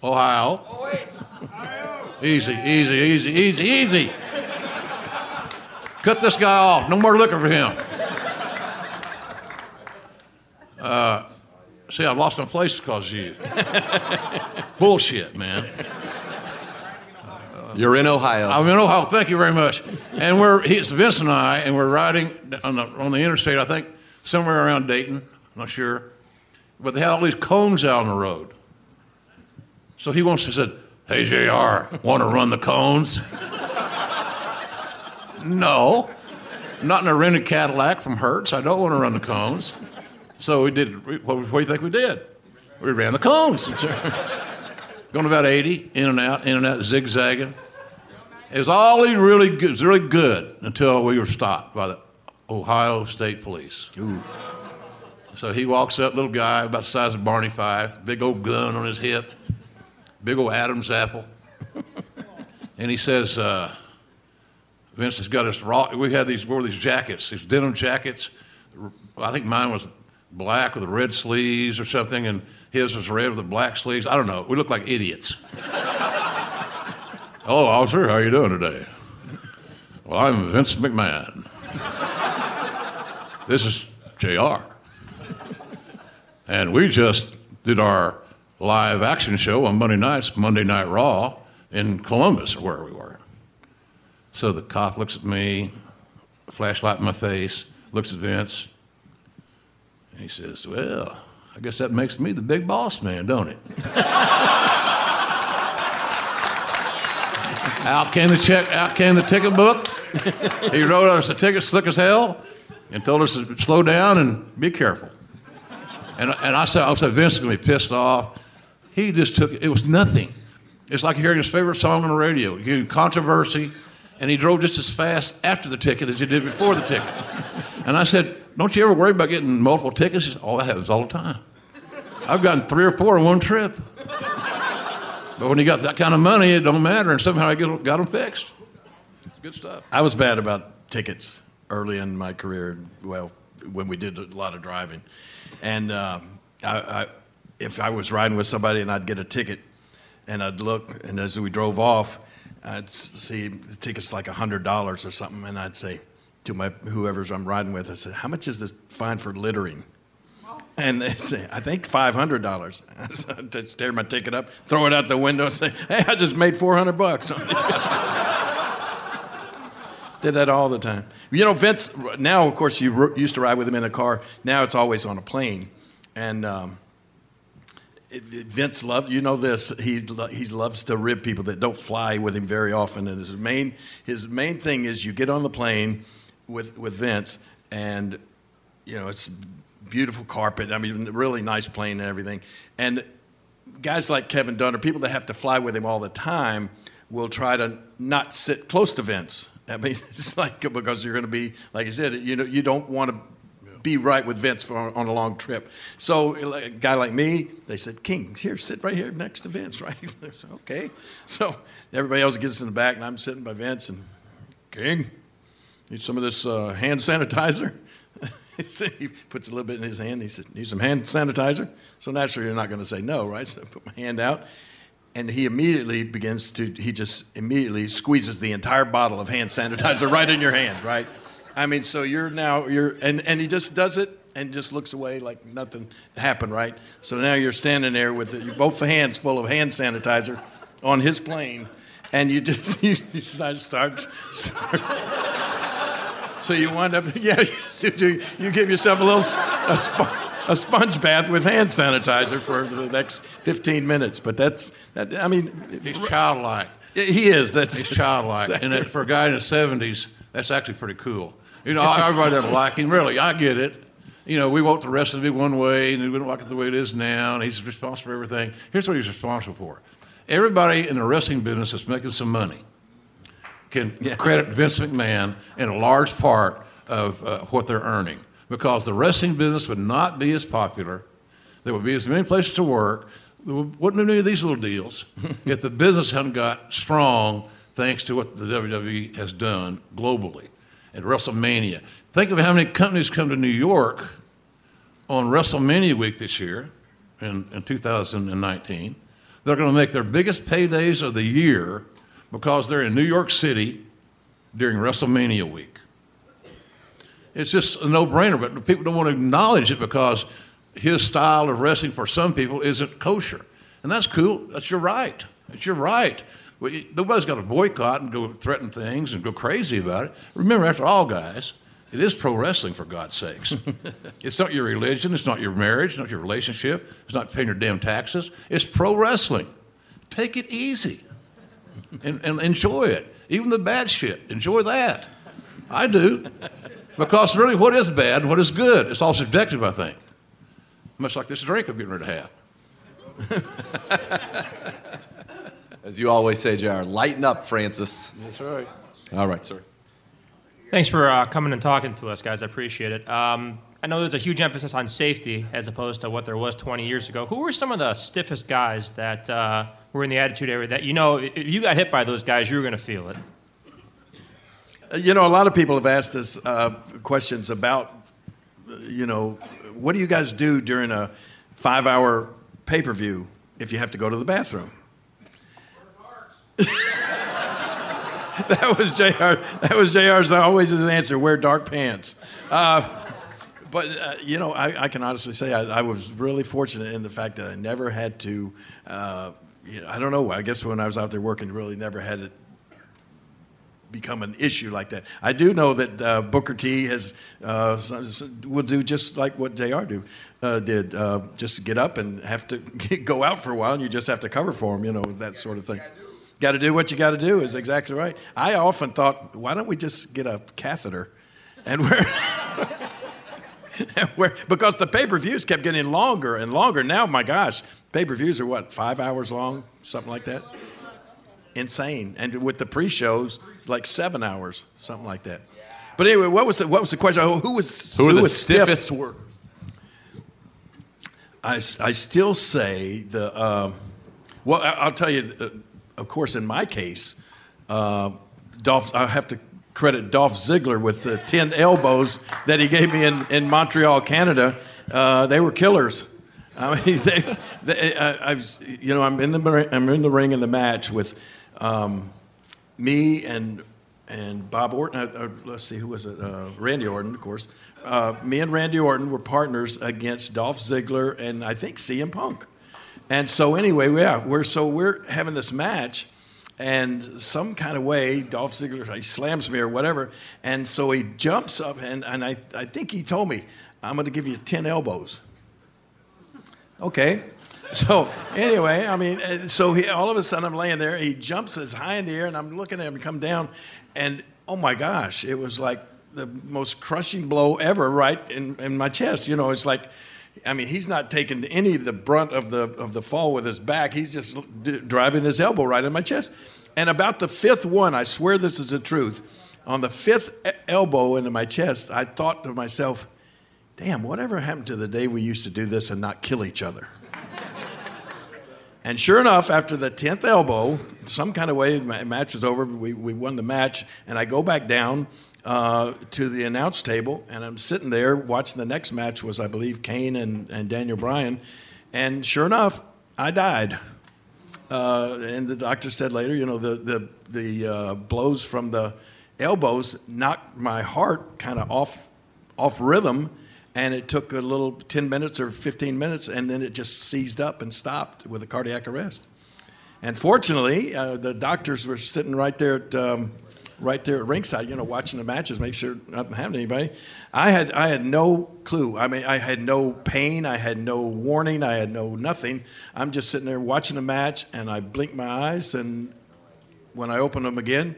Ohio. Ohio. Easy, easy, easy, easy, easy. Cut this guy off. No more looking for him. Uh, see, I lost my place because of you. (laughs) Bullshit, man. You're in Ohio. I'm in Ohio. Thank you very much. And we're it's Vince and I, and we're riding on the on the interstate. I think somewhere around Dayton. I'm not sure, but they had all these cones out on the road. So he wants to said, "Hey Jr., want to run the cones?" (laughs) no, not in a rented Cadillac from Hertz. I don't want to run the cones. So we did. What, what do you think we did? We ran the cones. (laughs) Going about 80, in and out, in and out, zigzagging. It was all really good. It was really good until we were stopped by the Ohio State Police. Ooh. So he walks up, little guy about the size of Barney Fife, big old gun on his hip, big old Adam's apple, (laughs) and he says, uh, "Vince has got us raw. We had these wore these jackets, these denim jackets. I think mine was black with red sleeves or something, and his was red with the black sleeves. I don't know. We looked like idiots." (laughs) Hello, officer. How are you doing today? Well, I'm Vince McMahon. This is JR. And we just did our live action show on Monday nights, Monday Night Raw, in Columbus, or where we were. So the cop looks at me, flashlight in my face, looks at Vince, he says, Well, I guess that makes me the big boss man, don't it? (laughs) out came the check, out came the ticket book. He wrote us a ticket slick as hell and told us to slow down and be careful. And, and I said, I said, Vince is going to be pissed off. He just took it. It was nothing. It's like hearing his favorite song on the radio. You controversy, and he drove just as fast after the ticket as he did before the ticket. And I said, Don't you ever worry about getting multiple tickets? Said, Oh, that happens all the time. I've gotten three or four in one trip. But when you got that kind of money, it don't matter, and somehow I get, got them fixed. Good stuff. I was bad about tickets early in my career. Well, when we did a lot of driving, and um, I, I, if I was riding with somebody and I'd get a ticket, and I'd look, and as we drove off, I'd see the ticket's like hundred dollars or something, and I'd say to my whoever's I'm riding with, I said, "How much is this fine for littering?" And they say, I think five hundred dollars. So (laughs) I tear my ticket up, throw it out the window, and say, "Hey, I just made four hundred bucks." (laughs) Did that all the time. You know, Vince. Now, of course, you used to ride with him in a car. Now it's always on a plane, and um, Vince loves. You know this. He he loves to rib people that don't fly with him very often. And his main his main thing is you get on the plane with with Vince, and you know it's beautiful carpet. I mean, really nice plane and everything. And guys like Kevin Dunn or people that have to fly with him all the time will try to not sit close to Vince. I mean, (laughs) it's like because you're going to be, like I said, you know, you don't want to be right with Vince for, on a long trip. So a guy like me, they said, King, here, sit right here next to Vince, (laughs) right? Okay. So everybody else gets in the back, and I'm sitting by Vince, and King, need some of this uh, hand sanitizer? (laughs) he puts a little bit in his hand. He says, Need some hand sanitizer? So naturally, you're not going to say no, right? So I put my hand out. And he immediately begins to, he just immediately squeezes the entire bottle of hand sanitizer right in your hand, right? I mean, so you're now, you're, and, and he just does it and just looks away like nothing happened, right? So now you're standing there with the, both hands full of hand sanitizer on his plane, and you just, (laughs) you start, start, start so you wind up, (laughs) yeah, you, do- you give yourself a little a, sp- a sponge bath with hand sanitizer for the next 15 minutes. But that's, that, I mean, He's childlike. he is. That's He's childlike. And it, for a guy in his 70s, that's actually pretty cool. You know, everybody doesn't like him. Really, I get it. You know, we want the rest of it one way, and we don't like it the way it is now, and he's responsible for everything. Here's what he's responsible for everybody in the wrestling business is making some money. Can credit Vince McMahon in a large part of uh, what they're earning because the wrestling business would not be as popular. There would be as many places to work. There wouldn't have any of these little deals (laughs) if the business hadn't got strong thanks to what the WWE has done globally at WrestleMania. Think of how many companies come to New York on WrestleMania week this year in, in 2019. They're going to make their biggest paydays of the year because they're in New York City during WrestleMania week. It's just a no brainer, but people don't want to acknowledge it because his style of wrestling for some people isn't kosher. And that's cool. That's your right. That's your right. You- Nobody's got to boycott and go threaten things and go crazy about it. Remember, after all, guys, it is pro wrestling for God's sakes. (laughs) it's not your religion. It's not your marriage. It's not your relationship. It's not paying your damn taxes. It's pro wrestling. Take it easy and, and enjoy it. Even the bad shit. Enjoy that. I do. Because really, what is bad and what is good? It's all subjective, I think. Much like this drink I'm getting ready to have. (laughs) As you always say, JR, lighten up, Francis. That's right. All right, sir. Thanks for uh, coming and talking to us, guys. I appreciate it. Um, I know there's a huge emphasis on safety as opposed to what there was 20 years ago. Who were some of the stiffest guys that uh, were in the Attitude area that you know, if you got hit by those guys, you were going to feel it? Uh, You know, a lot of people have asked us uh, questions about, you know, what do you guys do during a five hour pay per view if you have to go to the bathroom? (laughs) that was JR. That was JR's always his answer wear dark pants. Uh, but, uh, you know, I, I can honestly say I, I was really fortunate in the fact that I never had to, uh, you know, I don't know, I guess when I was out there working, really never had it become an issue like that. I do know that uh, Booker T has uh, will do just like what Jr. do uh, did, uh, just get up and have to (laughs) go out for a while, and you just have to cover for him, you know, that sort of thing. Got to do what you got to do is exactly right. I often thought, why don't we just get a catheter, and wear. (laughs) and wear because the pay-per-views kept getting longer and longer. Now, my gosh, pay-per-views are what five hours long, something like that insane. And with the pre-shows, like seven hours, something like that. But anyway, what was the, what was the question? Oh, who was Who are the was stiff? stiffest workers? I, I still say the um, well. I, I'll tell you. Uh, of course, in my case, uh, Dolph. I have to credit Dolph Ziggler with the ten elbows that he gave me in, in Montreal, Canada. Uh, they were killers. I mean, (laughs) they, they, I, I've you know I'm in the I'm in the ring in the match with um, me and and Bob Orton. Uh, uh, let's see, who was it? Uh, Randy Orton, of course. Uh, me and Randy Orton were partners against Dolph Ziggler and I think CM Punk. And so anyway, yeah, we're so we're having this match, and some kind of way Dolph Ziggler he slams me or whatever, and so he jumps up and and I I think he told me I'm going to give you ten elbows. Okay. So anyway, I mean, uh, so he, all of a sudden I'm laying there. He jumps as high in the air, and I'm looking at him come down, and oh my gosh, it was like the most crushing blow ever, right in, in my chest. You know, it's like, I mean, he's not taking any of the brunt of the of the fall with his back. He's just d- driving his elbow right in my chest. And about the fifth one, I swear this is the truth. On the fifth elbow into my chest, I thought to myself, damn, whatever happened to the day we used to do this and not kill each other? And sure enough, after the 10th elbow, some kind of way, the match was over. We, we won the match. And I go back down uh, to the announce table, and I'm sitting there watching the next match was, I believe, Kane and, and Daniel Bryan. And sure enough, I died. Uh, and the doctor said later, you know, the, the, the uh, blows from the elbows knocked my heart kind of off, off rhythm. And it took a little 10 minutes or 15 minutes, and then it just seized up and stopped with a cardiac arrest. And fortunately, uh, the doctors were sitting right there at, um, right there at ringside, you know, watching the matches, make sure nothing happened to anybody. I had, I had no clue. I mean, I had no pain. I had no warning. I had no nothing. I'm just sitting there watching the match, and I blinked my eyes, and when I opened them again,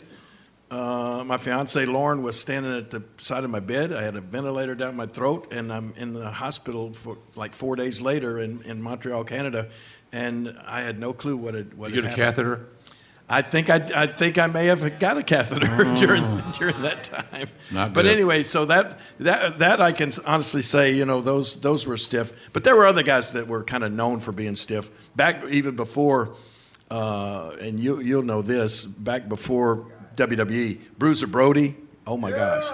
uh, my fiance Lauren was standing at the side of my bed. I had a ventilator down my throat, and I'm in the hospital for like four days later in, in Montreal, Canada, and I had no clue what it what You had get a catheter? I think I, I think I may have got a catheter (laughs) during during that time. Not but good. anyway, so that that that I can honestly say, you know, those those were stiff. But there were other guys that were kind of known for being stiff back even before. Uh, and you you'll know this back before WWE. Bruiser Brody. Oh my gosh,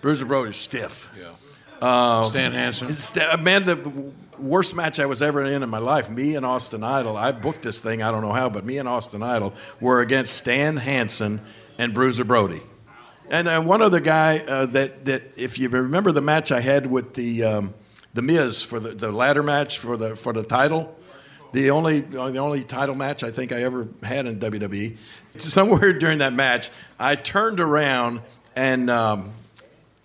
Bruiser Brody's stiff. Yeah. Uh, Stan Hansen. Sta- Man, the worst match I was ever in in my life, me and Austin Idol, I booked this thing, I don't know how, but me and Austin Idol were against Stan Hansen and Bruiser Brody. And uh, one other guy uh, that, that, if you remember the match I had with the, um, the Miz for the, the ladder match for the, for the title, the only, uh, the only title match I think I ever had in WWE. Somewhere (laughs) during that match, I turned around and, um,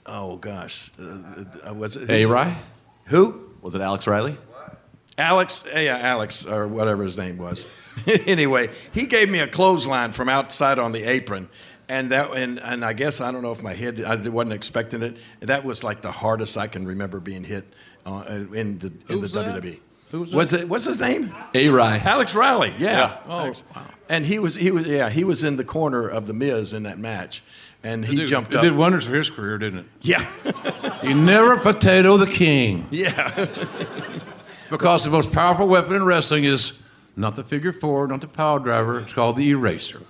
oh gosh, uh, uh, was it? A-Rai? Who? Was it Alex Riley? Alex, eh, yeah, Alex, or whatever his name was. (laughs) anyway, he gave me a clothesline from outside on the apron, and that, and, and I guess I don't know if my head, I wasn't expecting it. That was like the hardest I can remember being hit uh, in the in the that? WWE. Who was was it? What's his name? A-Rai. Alex Riley. Yeah. Yeah. Oh, Alex- And he was he was yeah he was in the corner of the Miz in that match, and he It jumped it up. did wonders for his career, didn't it? Yeah. (laughs) He never potato the king (laughs) yeah. (laughs) because the most powerful weapon in wrestling is not the figure four, not the power driver. It's called the eraser.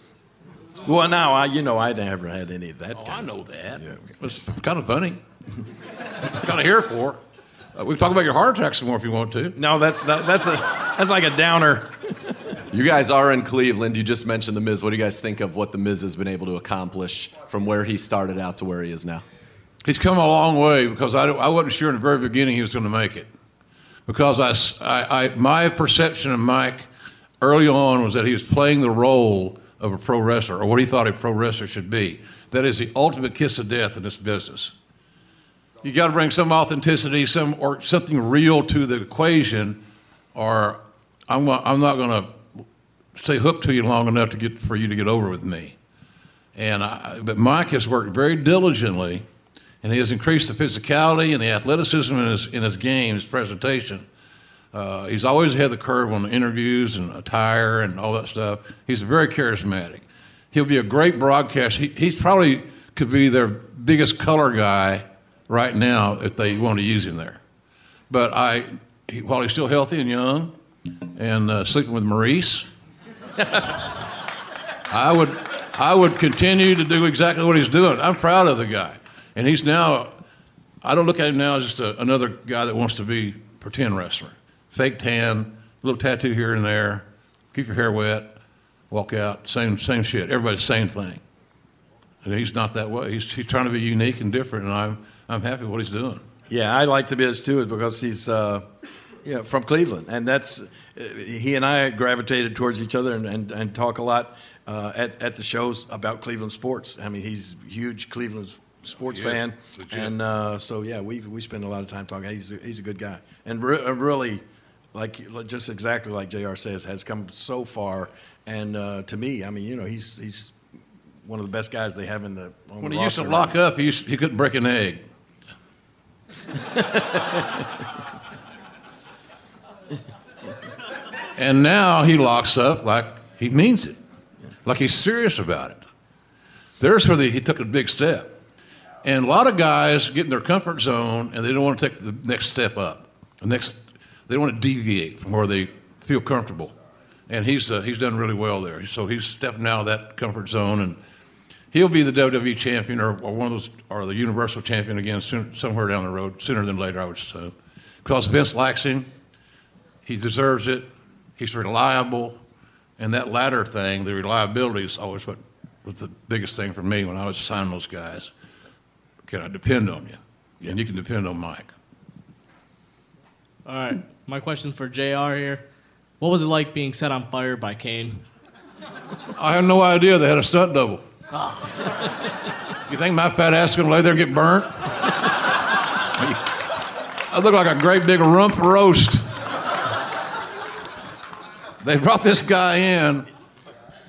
well, now I you know I never had any of that. Oh, I know that. Yeah. It was kind of funny. kind of here for. Uh, we can talk about your heart attack some more if you want to. No, that's not, that's a that's like a downer. You guys are in Cleveland. You just mentioned The Miz. What do you guys think of what The Miz has been able to accomplish from where he started out to where he is now? He's come a long way because I, I wasn't sure in the very beginning he was going to make it. Because I, s- I- I- my perception of Mike early on was that he was playing the role of a pro wrestler or what he thought a pro wrestler should be. That is the ultimate kiss of death in this business. You got to bring some authenticity, some or something real to the equation, or I'm, I'm not going to stay hooked to you long enough to get for you to get over with me. And I, but Mike has worked very diligently, and he has increased the physicality and the athleticism in his in his game, his presentation. Uh, he's always ahead of the curve on the interviews and attire and all that stuff. He's very charismatic. He'll be a great broadcast. He, he probably could be their biggest color guy right now if they want to use him there. But I, he, while he's still healthy and young, and uh, sleeping with Maryse, (laughs) I would, I would continue to do exactly what he's doing. I'm proud of the guy, and he's now. I don't look at him now as just a, another guy that wants to be pretend wrestler, fake tan, little tattoo here and there, keep your hair wet, walk out, same same shit. Everybody's the same thing. And he's not that way. He's, he's trying to be unique and different, and I'm I'm happy with what he's doing. Yeah, I like the Miz too, because he's uh, yeah from Cleveland, and that's uh, he and I gravitated towards each other and, and, and talk a lot uh, at at the shows about Cleveland sports. I mean, he's a huge Cleveland sports He is, fan, legit. and uh, so yeah, we we spend a lot of time talking. He's a, he's a good guy, and re- really. Like just exactly like Jr. says, has come so far, and uh, to me, I mean, you know, he's he's one of the best guys they have in the. When the he used to lock up, he, used, he couldn't break an egg. And now he locks up like he means it, like he's serious about it. There's where the, he took a big step. And a lot of guys get in their comfort zone and they don't want to take the next step up. The next, they don't want to deviate from where they feel comfortable. And he's, uh, he's done really well there. So he's stepping out of that comfort zone and he'll be the WWE champion or, or one of those, or the Universal champion again soon, somewhere down the road, sooner than later, I would say. Because Vince likes him, he deserves it, he's reliable, and that latter thing, the reliability, is always what was the biggest thing for me when I was signing those guys. Can I depend on you? And you can depend on Mike. All right, my question for JR here. What was it like being set on fire by Kane? I had no idea they had a stunt double. (laughs) You think my fat ass is gonna lay there and get burnt? I look like a great big rump roast. They brought this guy in.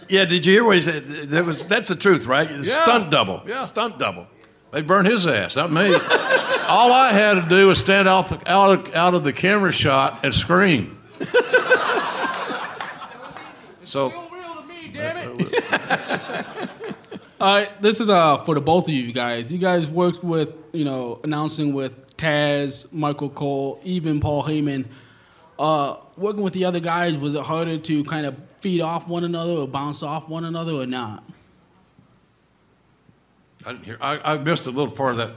Yeah, did you hear what he said? That was that's the truth, right? Yeah. Stunt double. Yeah. Stunt double. They burned his ass, not me. All I had to do was stand out, the, out, of, out of the camera shot and scream. (laughs) so (laughs) Uh, this is uh for the both of you guys. You guys worked with you know announcing with Taz, Michael Cole, even Paul Heyman. Uh, working with the other guys was it harder to kind of feed off one another or bounce off one another or not? I didn't hear. I, I missed a little part of that.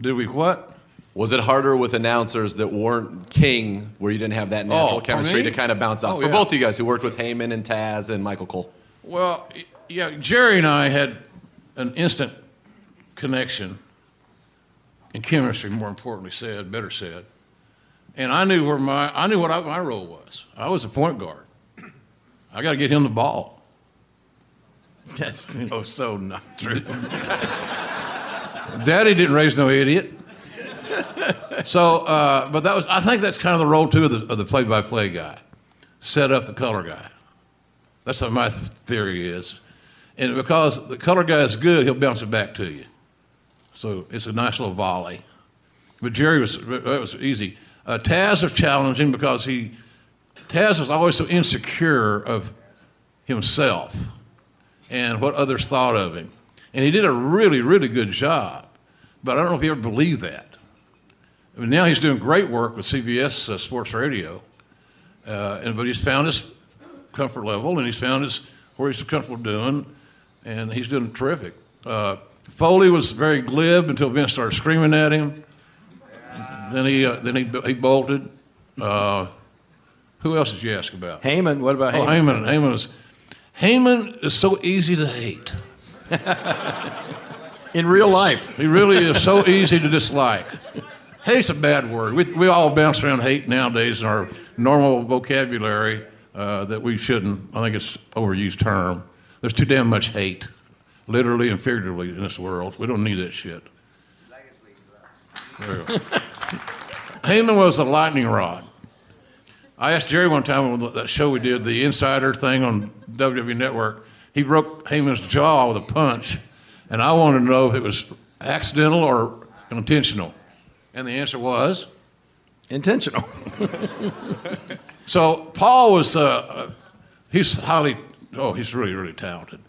Did we what? Was it harder with announcers that weren't King, where you didn't have that natural Oh, for chemistry me? to kind of bounce off? Oh, For yeah. both of you guys who worked with Heyman and Taz and Michael Cole. Well, y- yeah, Jerry and I had an instant connection and chemistry, more importantly said, better said. And I knew where my I knew what I, my role was. I was a point guard. I got to get him the ball. That's oh, so not true. (laughs) Daddy didn't raise no idiot. So, uh, but that was I think that's kind of the role too of the, of the play-by-play guy, set up the color guy. That's what my theory is, and because the color guy is good, he'll bounce it back to you. So it's a nice little volley. But Jerry was that was easy. Uh, Taz was challenging because he Taz was always so insecure of himself and what others thought of him. And he did a really, really good job. But I don't know if he ever believed that. I mean, now he's doing great work with CBS uh, Sports Radio. Uh, and, but he's found his comfort level and he's found his, where he's comfortable doing, and he's doing terrific. Uh, Foley was very glib until Vince started screaming at him. Then he, uh, then he, he bolted. Uh, who else did you ask about? Heyman. What about Oh, Heyman? Heyman. Heyman is, Heyman is so easy to hate. (laughs) In real life. He really is so easy to dislike. Hate's a bad word. We, we all bounce around hate nowadays in our normal vocabulary uh, that we shouldn't. I think it's an overused term. There's too damn much hate, literally and figuratively, in this world. We don't need that shit. There you. Heyman was a lightning rod. I asked Jerry one time on that show we did, the Insider thing on WWE Network. He broke Heyman's jaw with a punch, and I wanted to know if it was accidental or intentional. And the answer was intentional. (laughs) so Paul was, uh, uh, he's highly, oh, he's really, really talented.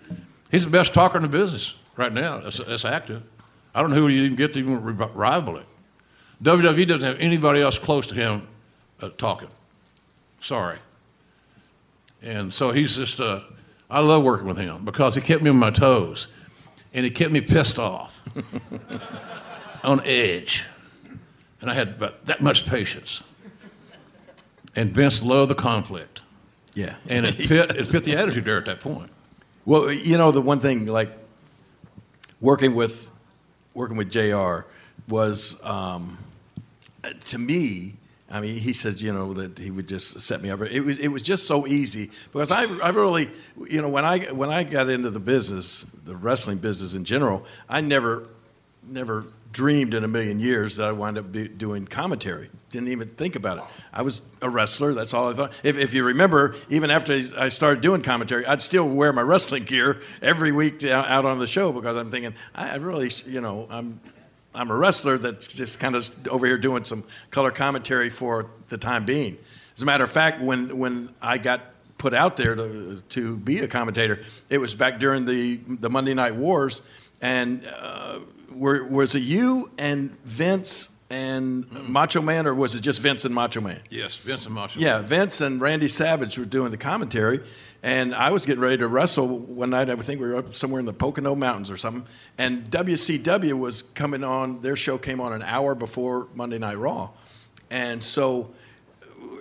He's the best talker in the business right now. That's, that's active. I don't know who you can get to even rival it. WWE doesn't have anybody else close to him uh, talking. Sorry. And so he's just, uh, I love working with him because he kept me on my toes and he kept me pissed off, (laughs) on edge. And I had about that much patience. And Vince loved the conflict. Yeah. And it fit, it fit the attitude there at that point. Well, you know, the one thing like working with working with Jr. was um, to me. I mean, he said, you know, that he would just set me up. It was, it was just so easy because I, I really, you know, when I when I got into the business, the wrestling business in general, I never, never dreamed in a million years that I wound up doing commentary. Didn't even think about it. I was a wrestler. That's all I thought. If, if you remember, even after I started doing commentary, I'd still wear my wrestling gear every week out on the show because I'm thinking, I I really, you know, I'm I'm a wrestler that's just kind of over here doing some color commentary for the time being. As a matter of fact, when when I got put out there to to be a commentator, it was back during the the Monday Night Wars, and uh, were, was it you and Vince and mm-hmm. Macho Man, or was it just Vince and Macho Man? Yes, Vince and Macho. Man. Yeah, Vince and Randy Savage were doing the commentary, and I was getting ready to wrestle one night. I think we were up somewhere in the Pocono Mountains or something, and WCW was coming on. Their show came on an hour before Monday Night Raw, and so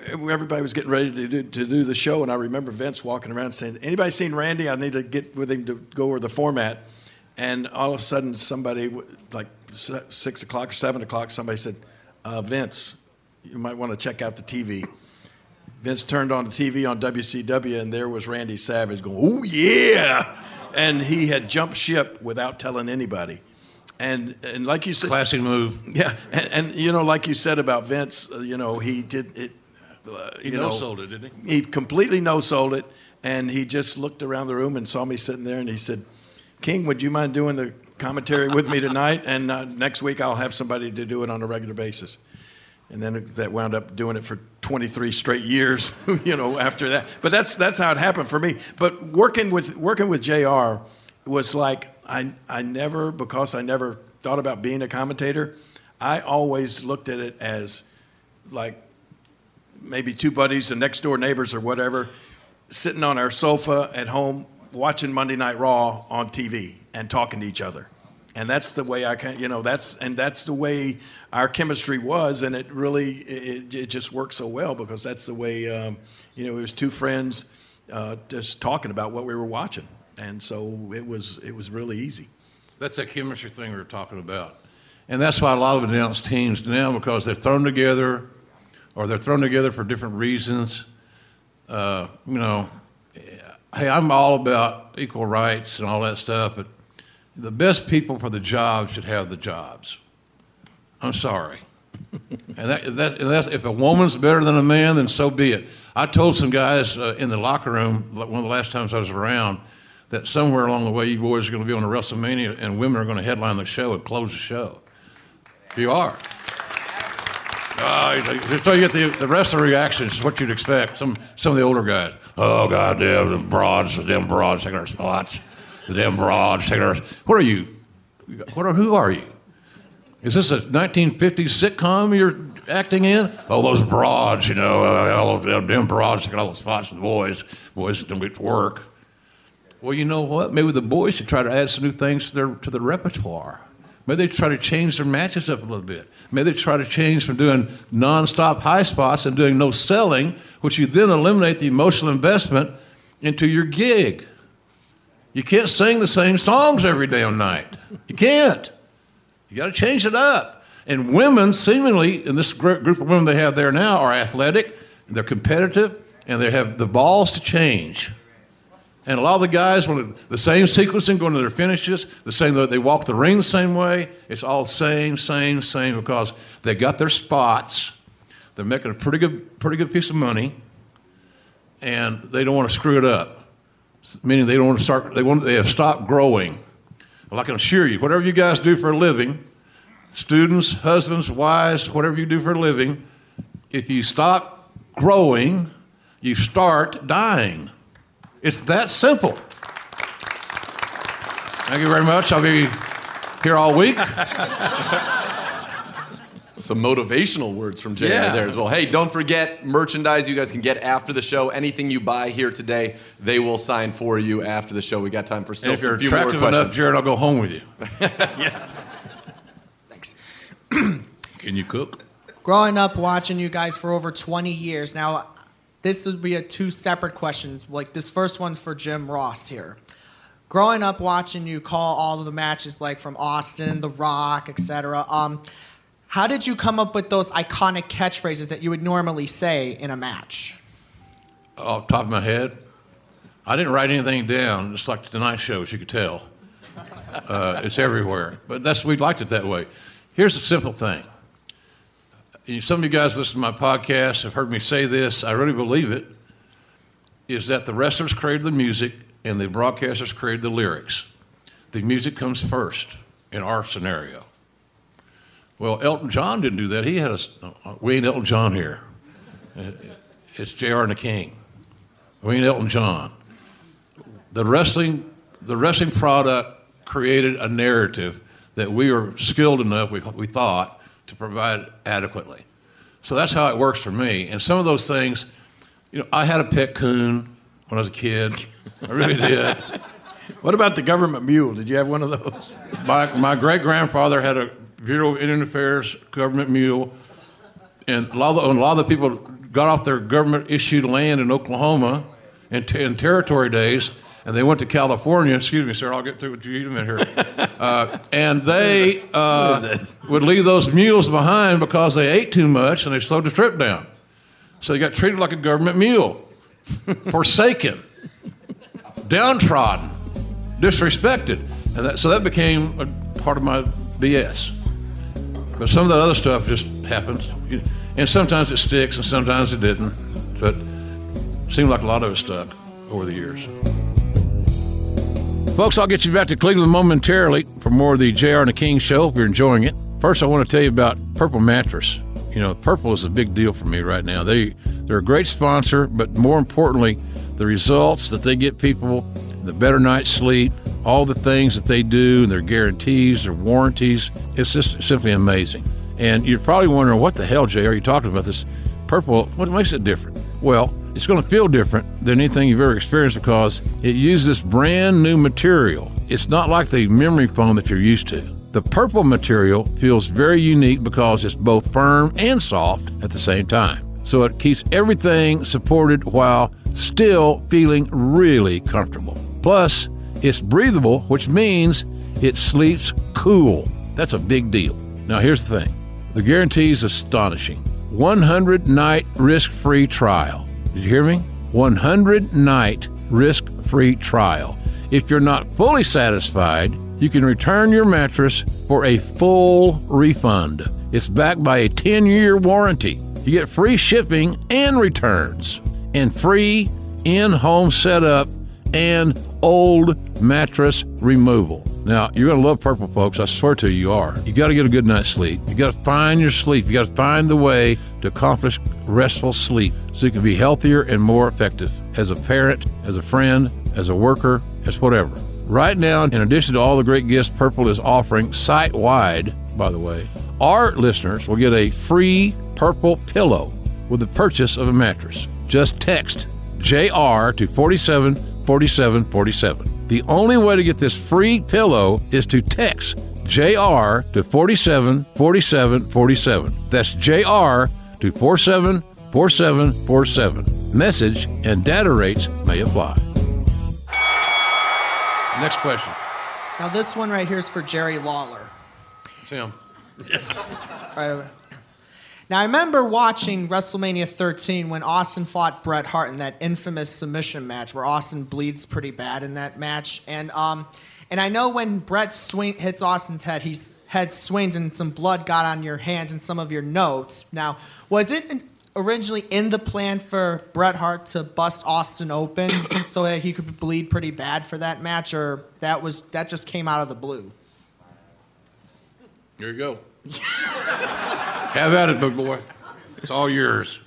everybody was getting ready to do, to do the show. And I remember Vince walking around saying, "Anybody seen Randy? I need to get with him to go over the format." And all of a sudden, somebody like six o'clock or seven o'clock, somebody said, uh, "Vince, you might want to check out the TV." Vince turned on the TV on WCW, and there was Randy Savage going, "Oh yeah!" And he had jumped ship without telling anybody. And and like you said, classic move. Yeah, and, and you know, like you said about Vince, uh, you know, he did it. Uh, He know, no-sold it, didn't he? He completely no sold it, and he just looked around the room and saw me sitting there, and he said, "King, would you mind doing the commentary with me tonight? And uh, next week I'll have somebody to do it on a regular basis." And then that wound up doing it for 23 straight years, (laughs) you know, after that. But that's that's how it happened for me. But working with working with Jr. was like I I never because I never thought about being a commentator. I always looked at it as like maybe two buddies and next door neighbors or whatever sitting on our sofa at home watching Monday Night Raw on TV and talking to each other. And that's the way I can, you know, that's and that's the way our chemistry was, and it really it, it just worked so well because that's the way, um, you know, it was two friends uh, just talking about what we were watching, and so it was it was really easy. That's that chemistry thing we were talking about. And that's why a lot of announced teams now, because they're thrown together or they're thrown together for different reasons. Uh, you know, hey, I'm all about equal rights and all that stuff, but the best people for the job should have the jobs. I'm sorry. (laughs) and, that, that, and that's, if a woman's better than a man, then so be it. I told some guys uh, in the locker room, one of the last times I was around, that somewhere along the way you boys are going to be on a WrestleMania and women are going to headline the show and close the show. You are. Uh, so you get the, the rest of the reactions, is what you'd expect. Some, some of the older guys, oh, goddamn, the broads, the damn broads taking our spots. The damn broads taking our... What are you? What are, who are you? Is this a 1950s sitcom you're acting in? Oh, those broads, you know, uh, all those damn, damn broads taking all the spots with the boys. Boys don't get to work. Well, you know what? Maybe the boys should try to add some new things to their, to the repertoire. Maybe they try to change their matches up a little bit. Maybe they try to change from doing nonstop high spots and doing no selling, which you then eliminate the emotional investment into your gig. You can't sing the same songs every damn night. You can't. You got to change it up. And women, seemingly, in this group of women they have there now, are athletic, they're competitive, and they have the balls to change. And a lot of the guys want the same sequencing going to their finishes, the same they walk the ring the same way. It's all same, same, same because they got their spots. They're making a pretty good, pretty good piece of money, and they don't want to screw it up. Meaning they don't want to start. They want. They have stopped growing. Well, I can assure you, whatever you guys do for a living, students, husbands, wives, whatever you do for a living, if you stop growing, you start dying. It's that simple. Thank you very much. I'll be here all week. (laughs) Some motivational words from Jay Yeah. there as well. Hey, don't forget merchandise you guys can get after the show. Anything you buy here today, they will sign for you after the show. We got time for still And if you're few more attractive questions. enough, Jared, I'll go home with you. (laughs) Yeah. Thanks. (clears throat) can you cook? Growing up watching you guys for over 20 years. Now, this would be a two separate questions. Like this first one's for Jim Ross here. Growing up watching you call all of the matches like from Austin, The Rock, etc. Um, how did you come up with those iconic catchphrases that you would normally say in a match? Off top of my head, I didn't write anything down, just like the Tonight Show, as you could tell. Uh, it's everywhere. But that's we liked it that way. Here's a simple thing. Some of you guys listen to my podcast have heard me say this. I really believe it. Is that the wrestlers created the music and the broadcasters created the lyrics. The music comes first in our scenario. Well, Elton John didn't do that. He had a. uh, We ain't Elton John here. Uh, It's J.R. and the King. We ain't Elton John. The wrestling, the wrestling product created a narrative that we were skilled enough, we, we thought, to provide adequately. So that's how it works for me. And some of those things, you know, I had a pet coon when I was a kid. I really (laughs) did. What about the government mule? Did you have one of those? My, my great grandfather had a Bureau of Indian Affairs government mule, and a lot of the, a lot of the people got off their government issued land in Oklahoma in, t- in territory days, and they went to California. Excuse me, sir, I'll get through with you in a minute here. (laughs) Uh, and they uh, would leave those mules behind because they ate too much and they slowed the trip down. So they got treated like a government mule, (laughs) forsaken, downtrodden, disrespected, and that, so that became a part of my BS. But some of the other stuff just happens, and sometimes it sticks, and sometimes it didn't. But it seemed like a lot of it stuck over the years. Folks, I'll get you back to Cleveland momentarily for more of the JR and the King show if you're enjoying it. First, I want to tell you about Purple Mattress. You know, purple is a big deal for me right now. They they're a great sponsor, but more importantly, the results that they get people, the better night's sleep, all the things that they do, and their guarantees, their warranties, it's just simply amazing. And you're probably wondering, what the hell, Jay, are you talking about this purple? What makes it different? Well, it's going to feel different than anything you've ever experienced because it uses this brand new material. It's not like the memory foam that you're used to. The purple material feels very unique because it's both firm and soft at the same time. So it keeps everything supported while still feeling really comfortable. Plus, it's breathable, which means it sleeps cool. That's a big deal. Now, here's the thing the guarantee is astonishing 100 night risk free trial. Did you hear me? 100 night risk free trial. If you're not fully satisfied, you can return your mattress for a full refund. It's backed by a 10 year warranty. You get free shipping and returns, and free in home setup and old mattress removal. Now, you're going to love purple, folks. I swear to you, you are. You got to get a good night's sleep. You got to find your sleep. You got to find the way to accomplish restful sleep so you can be healthier and more effective as a parent, as a friend, as a worker, as whatever. Right now, in addition to all the great gifts Purple is offering site wide, by the way, our listeners will get a free purple pillow with the purchase of a mattress. Just text JR to 47 47 47. The only way to get this free pillow is to text JR to 47 47 47. That's JR to 47 47 47. Message and data rates may apply. Next question. Now this one right here is for Jerry Lawler. Tim. All (laughs) right. Now I remember watching WrestleMania 13 when Austin fought Bret Hart in that infamous submission match where Austin bleeds pretty bad in that match, and um, and I know when Bret swing hits Austin's head, he's head swings and some blood got on your hands and some of your notes. Now, was it originally in the plan for Bret Hart to bust Austin open (coughs) so that he could bleed pretty bad for that match, or that was that just came out of the blue? Here you go. (laughs) Have at it, big boy. It's all yours.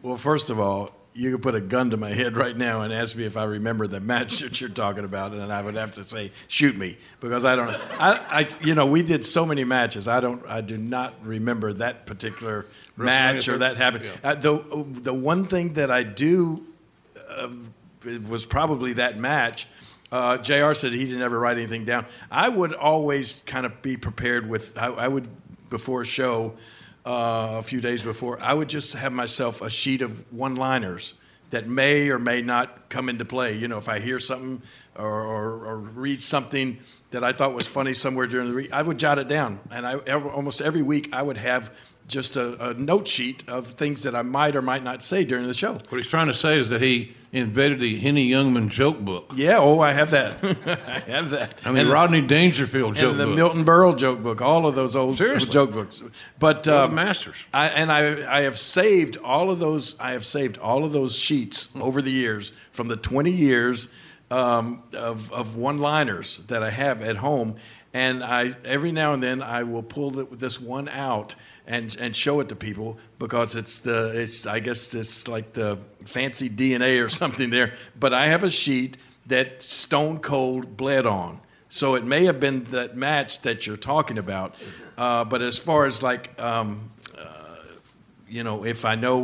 Well, first of all, you could put a gun to my head right now and ask me if I remember the match that you're talking about, and I would have to say, "Shoot me," because I don't. I, I you know, we did so many matches. I don't. I do not remember that particular match or that happened. Uh, the the one thing that I do uh, was probably that match. Uh, Jr. said he didn't ever write anything down. I would always kind of be prepared with. I, I would before a show uh, a few days before, I would just have myself a sheet of one liners that may or may not come into play. You know, if I hear something or, or, or read something that I thought was funny somewhere during the week, I would jot it down. And I, almost every week, I would have just a, a note sheet of things that I might or might not say during the show. What he's trying to say is that he invented the Henny Youngman joke book. Yeah, oh, I have that. (laughs) I have that. I mean, And- Rodney Dangerfield joke book. and the book. Milton Berle joke book, all of those old Seriously. joke books. But um, masters. I, and I, I have saved all of those. I have saved all of those sheets over the years from the 20 years um, of, of one-liners that I have at home. And I every now and then I will pull the, this one out and and show it to people because it's the it's I guess it's like the fancy DNA or (laughs) something there. But I have a sheet that Stone Cold bled on. So it may have been that match that you're talking about. Uh, but as far as like, um, uh, you know, if I know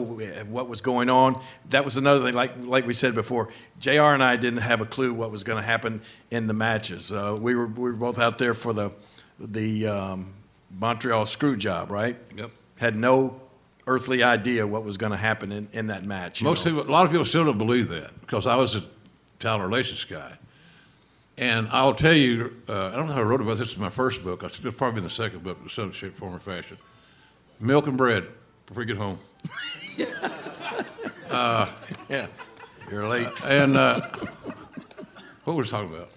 what was going on, that was another thing. Like like we said before, Jr. and I didn't have a clue what was going to happen in the matches. Uh, we were we were both out there for the the um, Montreal screw job, right? Yep. Had no earthly idea what was going to happen in, in that match. Most know. people, a lot of people still don't believe that because I was a talent relations guy. And I'll tell you, uh, I don't know how I wrote about this in my first book. It's probably in the second book, in some shape, form, or fashion. Milk and bread before you get home. uh, (laughs) yeah, you're late. And uh, what were we talking about?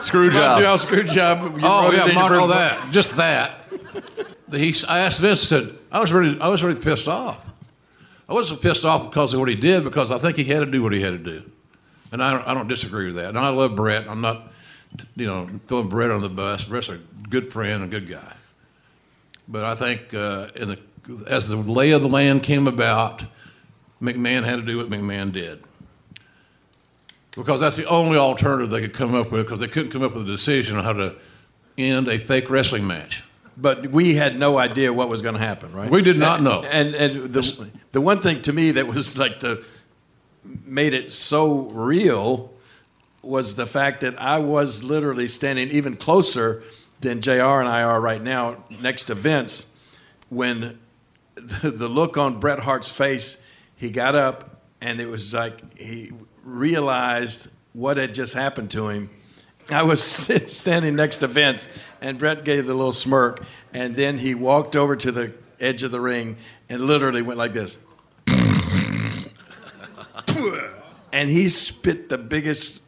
Screw job. Montreal screw job. You oh wrote it yeah, in your Mon- first oh book. that, just that. He, I asked Vince. Said I was really, I was really pissed off. I wasn't pissed off because of what he did, because I think he had to do what he had to do, and I don't, I don't disagree with that. And I love Bret. I'm not, you know, throwing Bret on the bus. Bret's a good friend, a good guy. But I think uh, in the, as the lay of the land came about, McMahon had to do what McMahon did. Because that's the only alternative they could come up with, because they couldn't come up with a decision on how to end a fake wrestling match. But we had no idea what was going to happen, right? We did not know. And and the the one thing to me that was like the made it so real was the fact that I was literally standing even closer than JR and I are right now next to Vince when the, (laughs) the look on Bret Hart's face, he got up and it was like he realized what had just happened to him. I was (laughs) standing next to Vince, and Bret gave the little smirk, and then he walked over to the edge of the ring and literally went like this. (laughs) and he spit the biggest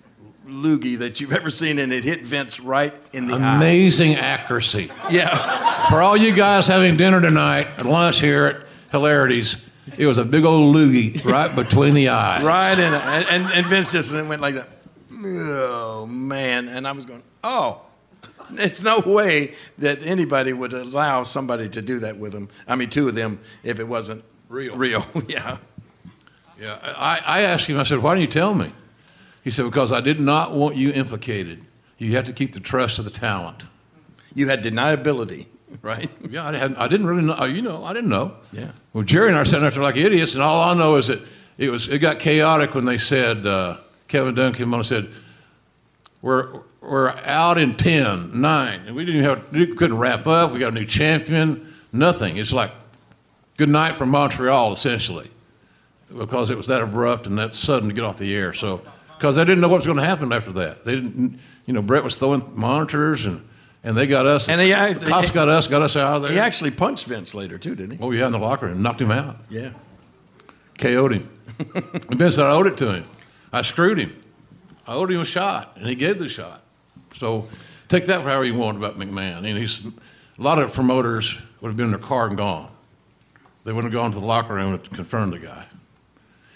loogie that you've ever seen, and it hit Vince right in the eye. Amazing accuracy. Yeah. For all you guys having dinner tonight at lunch here at Hilarities, it was a big old loogie right between the eyes. Right in it. And, and, and Vince just went like that. Oh, man. And I was going, oh, it's no way that anybody would allow somebody to do that with them. I mean, two of them, if it wasn't real. Real, (laughs) yeah. Yeah, I, I asked him, I said, why didn't you tell me? He said, because I did not want you implicated. You have to keep the trust of the talent. You had deniability, right? Yeah, I, had, I didn't really know. You know, I didn't know. Yeah. Well, Jerry and I sat there like idiots, and all I know is that it was it got chaotic when they said uh, Kevin Dunn came on and said we're we're out in 10, 9, and we didn't even have we couldn't wrap up. We got a new champion. Nothing. It's like good night from Montreal, essentially, because it was that abrupt and that sudden to get off the air. So because they didn't know what was going to happen after that. They didn't. You know, Bret was throwing monitors and. And they got us. And he, the cops got us, got us out of there. He actually punched Vince later, too, didn't he? Oh, yeah, in the locker room, knocked him out. Yeah. KO'd him. and (laughs) Vince said I owed it to him. I screwed him. I owed him a shot, and he gave the shot. So take that however you want about McMahon. And he's, a lot of promoters would have been in their car and gone. They wouldn't have gone to the locker room to confront the guy.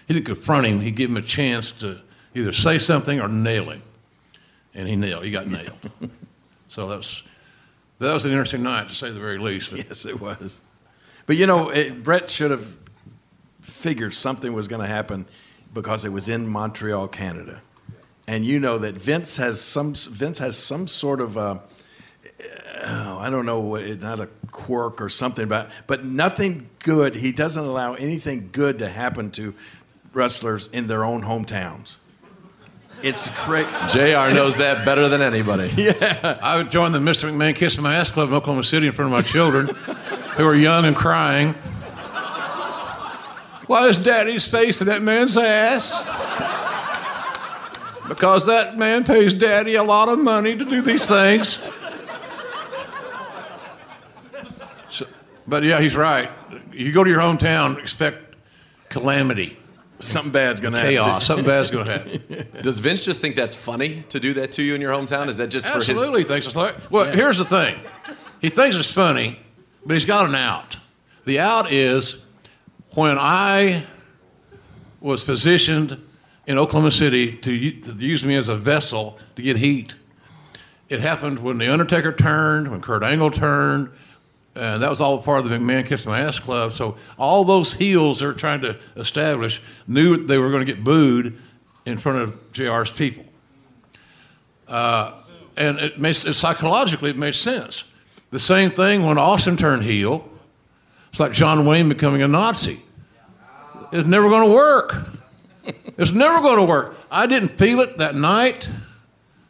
He didn't confront him. He gave him a chance to either say something or nail him. And he nailed. He got nailed. (laughs) so that was, that was an interesting night, to say the very least. (laughs) Yes, it was. But you know, it, Bret should have figured something was going to happen because it was in Montreal, Canada, and you know that Vince has some Vince has some sort of oh, I don't know, eh, not a quirk or something about, but nothing good. He doesn't allow anything good to happen to wrestlers in their own hometowns. It's crazy. JR knows that better than anybody. (laughs) Yeah. I would join the Mr. McMahon Kiss My Ass Club in Oklahoma City in front of my children who were young and crying. Why is daddy's face in that man's ass? Because that man pays daddy a lot of money to do these things. So, but yeah, he's right. You go to your hometown, expect calamity. Something bad's gonna happen. Chaos. Something bad's going to happen. (laughs) Does Vince just think that's funny to do that to you in your hometown? Is that just for his? Absolutely thinks it's like. Well, here's the thing. He thinks it's funny, but he's got an out. The out is when I was positioned in Oklahoma City to, to use me as a vessel to get heat. It happened when The Undertaker turned, when Kurt Angle turned, and that was all part of the McMahon Kiss My Ass Club. So all those heels they're trying to establish knew they were going to get booed in front of JR's people. Uh, and it makes, it, psychologically, it made sense. The same thing when Austin turned heel. It's like John Wayne becoming a Nazi. It's never going to work. It's never going to work. I didn't feel it that night,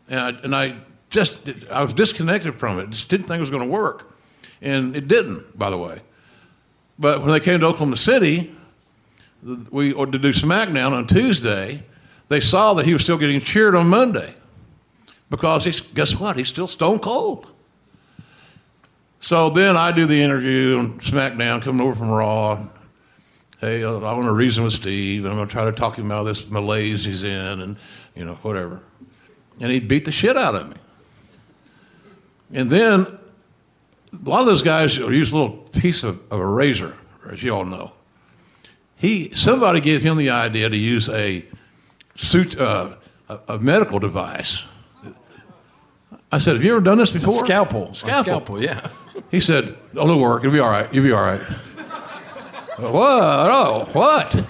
and I, and I just I was disconnected from it. Just didn't think it was going to work, and it didn't, by the way. But when they came to Oklahoma City, we to do SmackDown on Tuesday, they saw that he was still getting cheered on Monday because he's guess what? He's still stone cold. So then I do the interview on SmackDown, coming over from Raw. Hey, uh, I want to reason with Steve, and I'm going to try to talk him out of this malaise he's in, and you know whatever. And he beat the shit out of me. And then a lot of those guys use a little piece of, of a razor, as you all know. He somebody gave him the idea to use a suit, uh, a, a medical device. I said, "Have you ever done this before?" scalpel. A Scalpel. scalpel, yeah. He said, it'll work. It'll be all right. You'll be all right. what? Oh, what?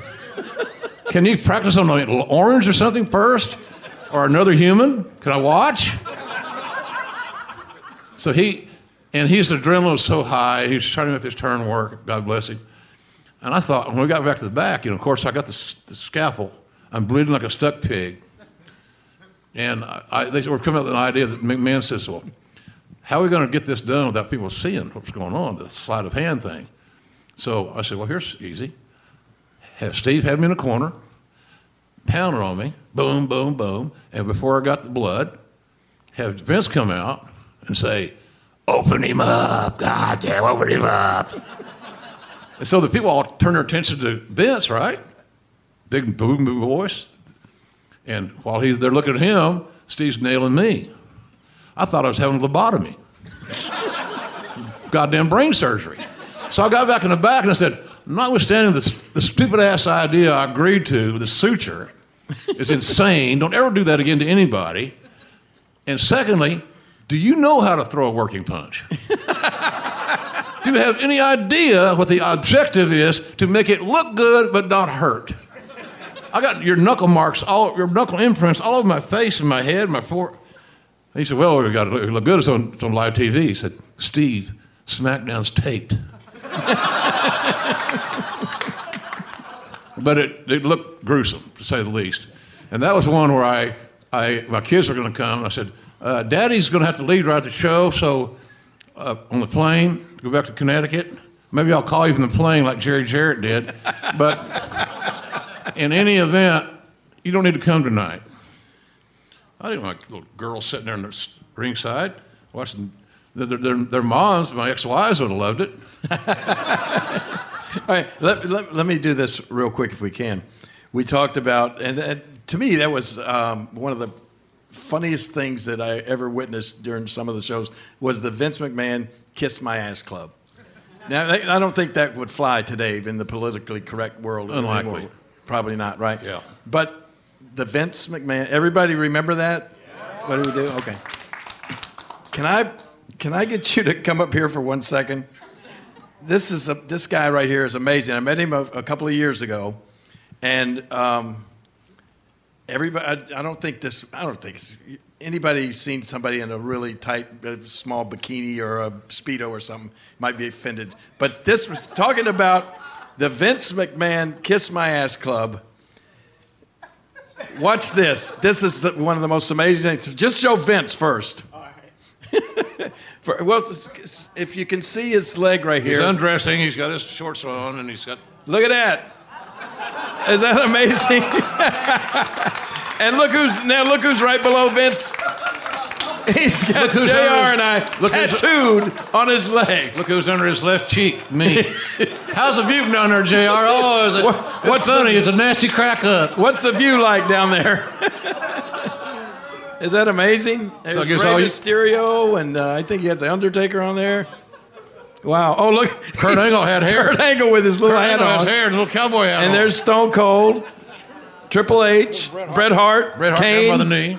Can you practice on an orange or something first? Or another human? Can I watch? So he, and his adrenaline was so high, he was trying to make this turn work, God bless him. And I thought, when we got back to the back, you know, of course, I got the, the scaffold. I'm bleeding like a stuck pig. And I, I, they were coming up with an idea that McMahon says, well, how are we going to get this done without people seeing what's going on, the sleight of hand thing? So I said, well, here's easy. Have Steve had me in a corner, pounding on me, boom, boom, boom. And before I got the blood, have Vince come out and say, open him up, God damn, open him up. and so the people all turn their attention to Vince, right? Big boom, boom voice. And while he's they're looking at him, Steve's nailing me. I thought I was having a lobotomy. Goddamn brain surgery. So I got back in the back and I said, notwithstanding this, the stupid ass idea I agreed to, the suture, is insane. Don't ever do that again to anybody. And secondly, do you know how to throw a working punch? (laughs) do you have any idea what the objective is to make it look good but not hurt? I got your knuckle marks, all your knuckle imprints all over my face and my head, my fore. He said, "Well, we got to look, look good. It's on, it's on live TV." He said, "Steve, SmackDown's taped." (laughs) but it, it looked gruesome, to say the least. And that was the one where I, I my kids are going to come. I said, uh, "Daddy's going to have to leave right at the show, so uh, on the plane, go back to Connecticut. Maybe I'll call you from the plane like Jerry Jarrett did. (laughs) But in any event, you don't need to come tonight." I didn't want little girls sitting there in the ringside watching their, their, their moms. My ex-wives would have loved it. (laughs) All right, let, let, let me do this real quick if we can. We talked about, and, and to me, that was um, one of the funniest things that I ever witnessed during some of the shows was the Vince McMahon Kiss My Ass Club. Now, I I don't think that would fly today in the politically correct world. Unlikely. anymore. Probably not, right? Yeah. But the Vince McMahon, everybody remember that? What do we do? Okay. Can I, can I get you to come up here for one second? this is a, this guy right here is amazing. I met him a, a couple of years ago, and um, everybody. I, I don't think this. I don't think it's- anybody seen somebody in a really tight, uh, small bikini or a speedo or something might be offended. But this was talking about the Vince McMahon Kiss My Ass Club. Watch this. This is the, one of the most amazing things. Just show Vince first. (laughs) For, well, if you can see his leg right here. He's undressing. He's got his shorts on, and he's got. Look at that. Is that amazing? (laughs) and look who's now look who's right below Vince. He's got JR and I look tattooed on his leg. Look who's under his left cheek. Me. How's the view down there, Jr.? Oh, is it, it's what's funny. the- it's a nasty crack up. What's the view like down there? Is that amazing? There's I guess Rey all you- Mysterio, and uh, I think you had the Undertaker on there. Wow! Oh look, Kurt Angle had hair. Kurt Angle with his little Kurt hat Angle has hair and little cowboy hat And on. there's Stone Cold, Triple H, Bret Hart, Bret Hart Kane. down by the knee.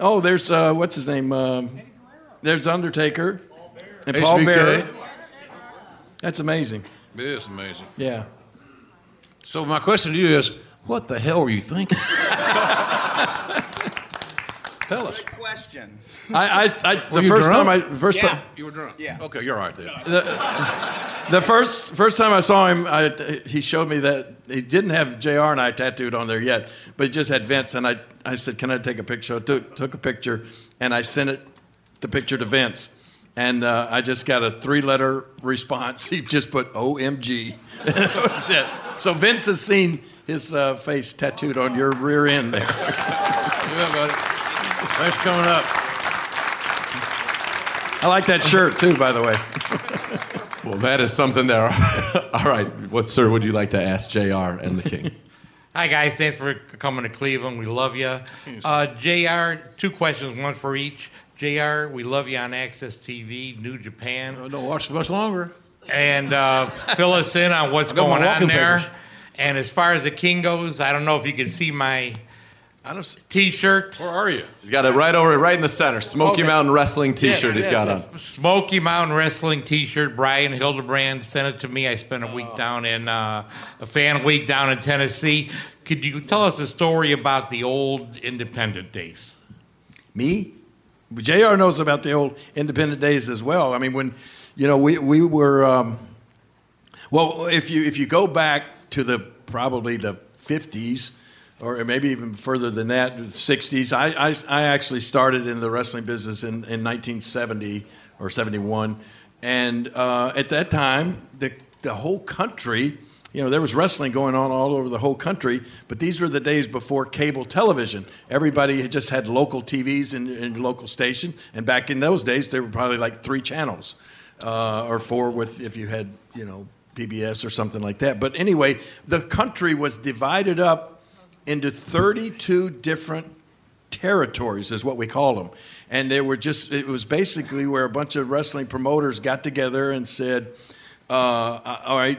Oh, there's uh, what's his name? Um, there's Undertaker and Paul HBK. Bearer. That's amazing. It is amazing. Yeah. So my question to you is, what the hell were you thinking? (laughs) Tell us. Good Question. I, I, I the first drunk? time I first Yeah. time You were drunk. Yeah. Okay, you're right then. the first first time I saw him, I, he showed me that he didn't have Jr. and I tattooed on there yet, but he just had Vince. And I, I said, "Can I take a picture?" I took, took a picture, and I sent it the picture to Vince. And uh, I just got a three-letter response. (laughs) He just put "OMG." (laughs) that was it. So Vince has seen his uh, face tattooed on your rear end there. Yeah, buddy. Thanks for coming up. I like that shirt too, by the way. (laughs) Well, that is something there. (laughs) All right. What, sir, would you like to ask JR and the King? (laughs) Hi guys, thanks for coming to Cleveland. We love you. Uh, Jr. Two questions, one for each. Jr. We love you on AXS TV, New Japan. Don't watch much longer. And uh, fill us in on what's I got my going on there. papers. And as far as the King goes, I don't know if you can see my I don't. T-shirt. Where are you? He's got it right over, right in the center. Smoky Okay. Mountain Wrestling T-shirt he's yes, got yes. on. Smoky Mountain Wrestling T-shirt. Brian Hildebrand sent it to me. I spent a Oh. week down in uh, a fan week down in Tennessee. Could you tell us a story about the old independent days? Me? JR knows about the old independent days as well. I mean, when, you know, we, we were, um, well, if you, if you go back to the probably the 50s, or maybe even further than that, the 60s, I, I, I actually started in the wrestling business in, in 1970 or 71. And uh, at that time, the, the whole country, you know, there was wrestling going on all over the whole country, but these were the days before cable television. Everybody had just had local TVs in, in local station, and back in those days, there were probably like three channels, uh, or four with if you had, you know, PBS or something like that. But anyway, the country was divided up into 32 different territories is what we call them. And they were just it was basically where a bunch of wrestling promoters got together and said uh, all right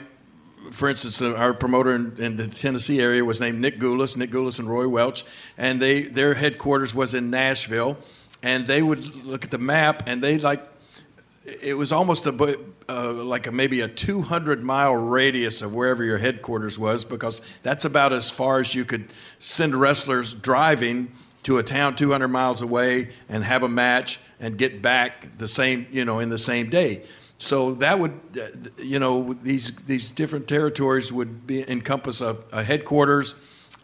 for instance, our promoter in, in the Tennessee area was named Nick Gulas, Nick Gulas and Roy Welch, and they their headquarters was in Nashville, and they would look at the map and they like it was almost a uh, like a, maybe a 200 mile radius of wherever your headquarters was because that's about as far as you could send wrestlers driving to a town 200 miles away and have a match and get back the same you know in the same day. So that would uh, you know these these different territories would be encompass a, a headquarters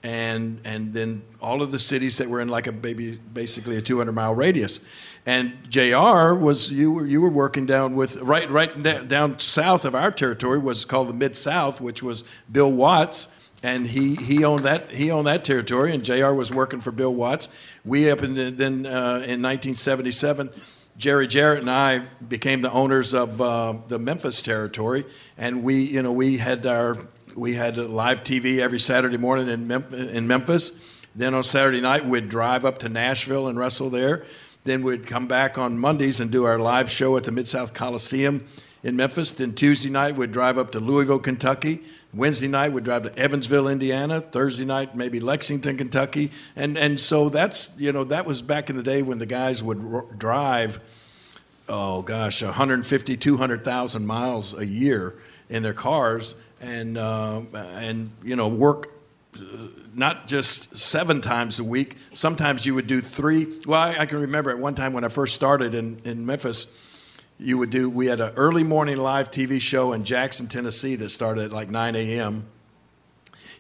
and and then all of the cities that were in like a baby basically a 200 mile radius and JR was you were you were working down with right right down south of our territory was called the Mid South which was Bill Watts and he he owned that he owned that territory and JR was working for Bill Watts we up in the, then uh, in 1977 Jerry Jarrett and I became the owners of uh, the Memphis territory, and we, you know, we had our we had live TV every Saturday morning in, Mem- in Memphis. Then on Saturday night, we'd drive up to Nashville and wrestle there. Then we'd come back on Mondays and do our live show at the Mid South Coliseum in Memphis. Then Tuesday night, we'd drive up to Louisville, Kentucky. Wednesday night, we'd drive to Evansville, Indiana. Thursday night, maybe Lexington, Kentucky. And, and so that's, you know, that was back in the day when the guys would drive, oh gosh, 150, 200,000 miles a year in their cars and, uh, and you know, work uh, not just seven times a week. Sometimes you would do three. Well, I, I can remember at one time when I first started in, in Memphis, you would do, we had an early morning live TV show in Jackson, Tennessee that started at like 9 a.m.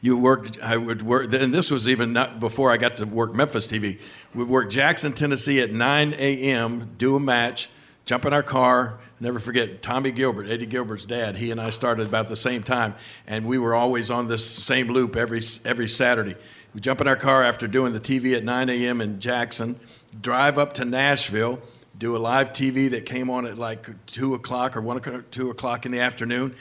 You worked, I would work, and this was even not before I got to work Memphis TV. We'd work Jackson, Tennessee at 9 a.m., do a match, jump in our car. Never forget Tommy Gilbert, Eddie Gilbert's dad. He and I started about the same time, and we were always on this same loop every every Saturday. We jump in our car after doing the TV at 9 a.m. in Jackson, drive up to Nashville, do a live TV that came on at like two o'clock or one o'clock, two o'clock in the afternoon,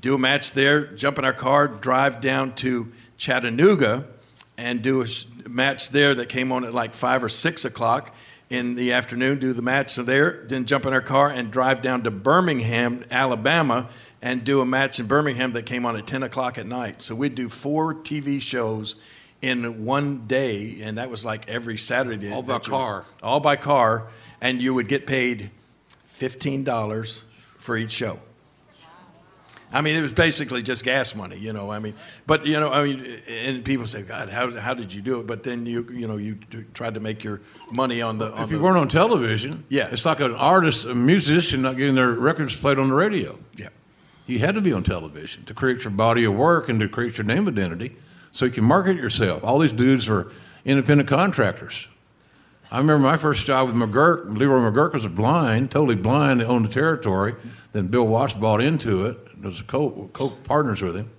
do a match there, jump in our car, drive down to Chattanooga, and do a match there that came on at like five or six o'clock in the afternoon. Do the match there, then jump in our car and drive down to Birmingham, Alabama, and do a match in Birmingham that came on at ten o'clock at night. So we'd do four TV shows in one day, and that was like every Saturday. All by car. All by car, and you would get paid fifteen dollars for each show. I mean, it was basically just gas money, you know. I mean, but you know, I mean, and people say, "God, how, how did you do it?" But then you you know you t- tried to make your money on the. On If you the, weren't on television, Yeah. it's like an artist, a musician not getting their records played on the radio. Yeah. You had to be on television to create your body of work and to create your name identity so you can market yourself. All these dudes are independent contractors. I remember my first job with McGuirk. Leroy McGuirk was blind, totally blind, owned the territory. Then Bill Watts bought into it. Was co co partners with him,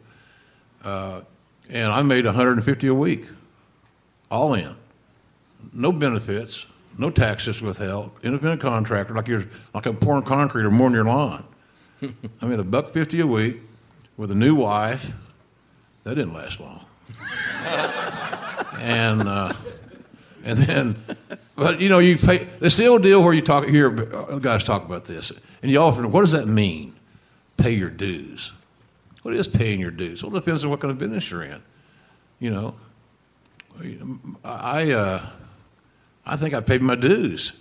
uh, and I made 150 a week, all in, no benefits, no taxes withheld, independent contractor, like you're like I'm pouring concrete or mowing your lawn. I made a buck fifty a week with a new wife. That didn't last long. (laughs) and uh, and then, but you know, you pay. It's the old deal where you talk here. uh, Guys talk about this, and you often, what does that mean? Pay your dues. What is paying your dues? Well, it depends on what kind of business you're in. You know, I, uh, I think I paid my dues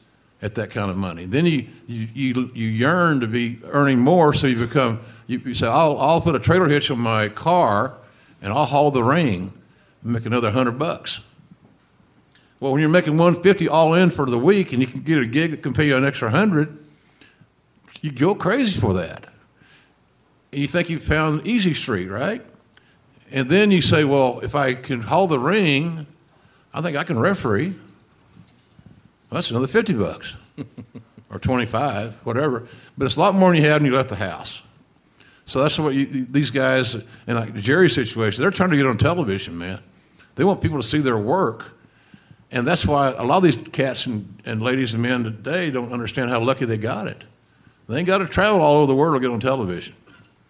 at that kind of money. Then you, you, you, you yearn to be earning more, so you become, you, you say, I'll, I'll put a trailer hitch on my car and I'll haul the ring and make another hundred bucks. Well, when you're making 150 all in for the week and you can get a gig that can pay you an extra hundred, you go crazy for that. And you think you've found easy street, right? And then you say, well, if I can haul the ring, I think I can referee. Well, that's another 50 bucks (laughs) or 25, whatever. But it's a lot more than you had when you left the house. So that's what you, these guys, in like Jerry's situation, they're trying to get on television, man. They want people to see their work. And that's why a lot of these cats and, and ladies and men today don't understand how lucky they got it. They ain't got to travel all over the world to get on television.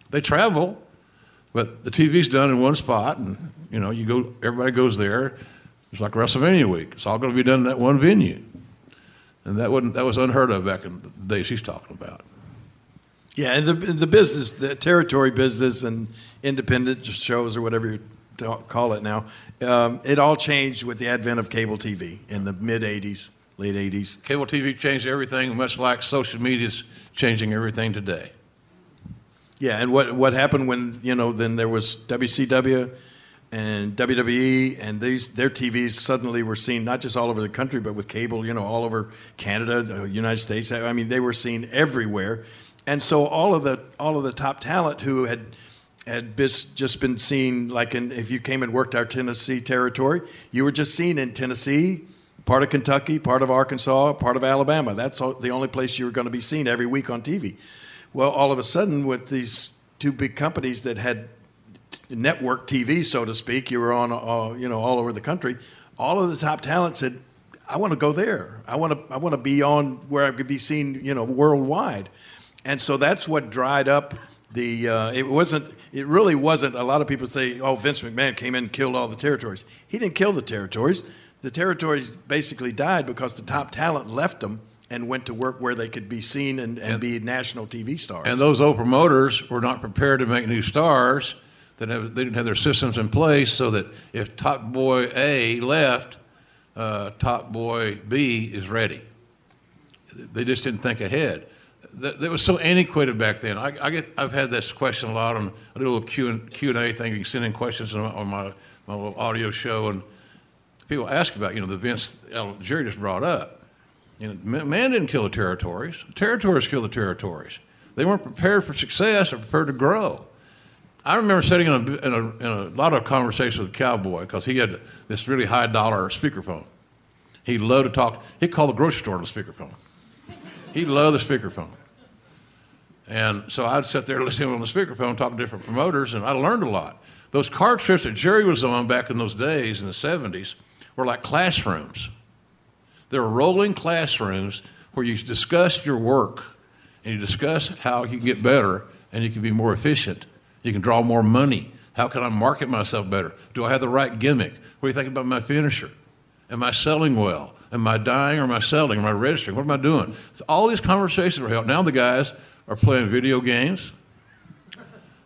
They travel, but the TV's done in one spot, and you know, you go, everybody goes there. It's like WrestleMania week. It's all going to be done in that one venue, and that wasn't that was unheard of back in the days she's talking about. Yeah, and the the business, the territory business, and independent shows or whatever you call it now, um, it all changed with the advent of cable TV in the mid '80s, late '80s. Cable TV changed everything, much like social media's changing everything today. Yeah, and what what happened when you know then there was WCW and WWE and these their TVs suddenly were seen not just all over the country but with cable you know all over Canada, the United States. I mean they were seen everywhere, and so all of the all of the top talent who had had bis- just been seen like in, if you came and worked our Tennessee territory, you were just seen in Tennessee. Part of Kentucky, part of Arkansas, part of Alabama. That's all, the only place you were going to be seen every week on TV. Well, all of a sudden, with these two big companies that had network TV, so to speak, you were on, uh, you know, all over the country. All of the top talent said, "I want to go there. I want to. I want to be on where I could be seen, you know, worldwide." And so that's what dried up the. Uh, it wasn't. It really wasn't. A lot of people say, "Oh, Vince McMahon came in and killed all the territories." He didn't kill the territories. The territories basically died because the top talent left them and went to work where they could be seen and, and, be national TV stars. And those old promoters were not prepared to make new stars. That have, they didn't have their systems in place so that if Top Boy A left, uh, Top Boy B is ready. They just didn't think ahead. That, that was so antiquated back then. I, I, get, I've had this question a lot on a little Q and Q and A thing. You can send in questions on, on my, my little audio show, and people ask about you know the events Jerry just brought up. Know, man didn't kill the territories. The Territories killed the territories. They weren't prepared for success or prepared to grow. I remember sitting in a, in a, in a lot of conversations with Cowboy because he had this really high dollar speakerphone. He loved to talk. He'd call the grocery store on the speakerphone. He loved the speakerphone. And so I'd sit there (laughs) listening on the speakerphone, talk to different promoters, and I learned a lot. Those car trips that Jerry was on back in those days in the 70s were like classrooms. There were rolling classrooms where you discuss your work and you discuss how you can get better and you can be more efficient. You can draw more money. How can I market myself better? Do I have the right gimmick? What do you think about my finisher? Am I selling well? Am I dying or am I selling? Am I registering? What am I doing? So all these conversations are held. Now the guys are playing video games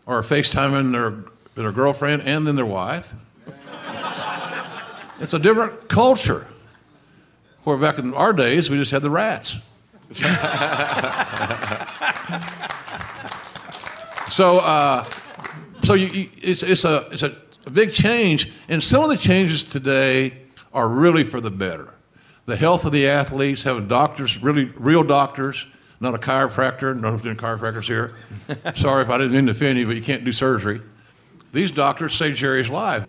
or FaceTiming their, their girlfriend and then their wife. it's a different culture. Where back in our days, we just had the rats. (laughs) so, uh, so you, you, it's, it's, a, it's a, a big change, and some of the changes today are really for the better. The health of the athletes, having doctors, really real doctors, not a chiropractor. No one's doing chiropractors here. (laughs) Sorry if I didn't mean to offend you, but you can't do surgery. These doctors saved Jerry's life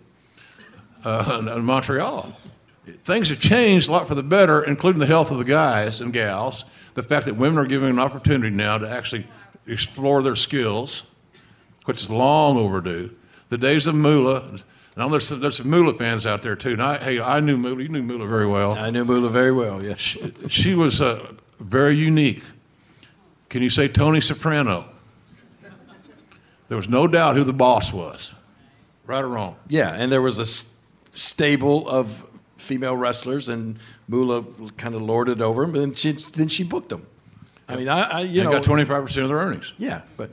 uh, in Montreal things have changed a lot for the better, including the health of the guys and gals. The fact that women are given an opportunity now to actually explore their skills, which is long overdue. The days of Moolah, now there's some, there's some Moolah fans out there too. And I, hey, I knew Moolah. You knew Moolah very well. I knew Moolah very well. Yes, she, she was uh, very unique. Can you say Tony Soprano? There was no doubt who the boss was, right or wrong. Yeah, and there was a s- stable of female wrestlers, and Moolah kind of lorded over them, and she, then she booked them. I mean, I, I you and know, got 25% of their earnings. Yeah, but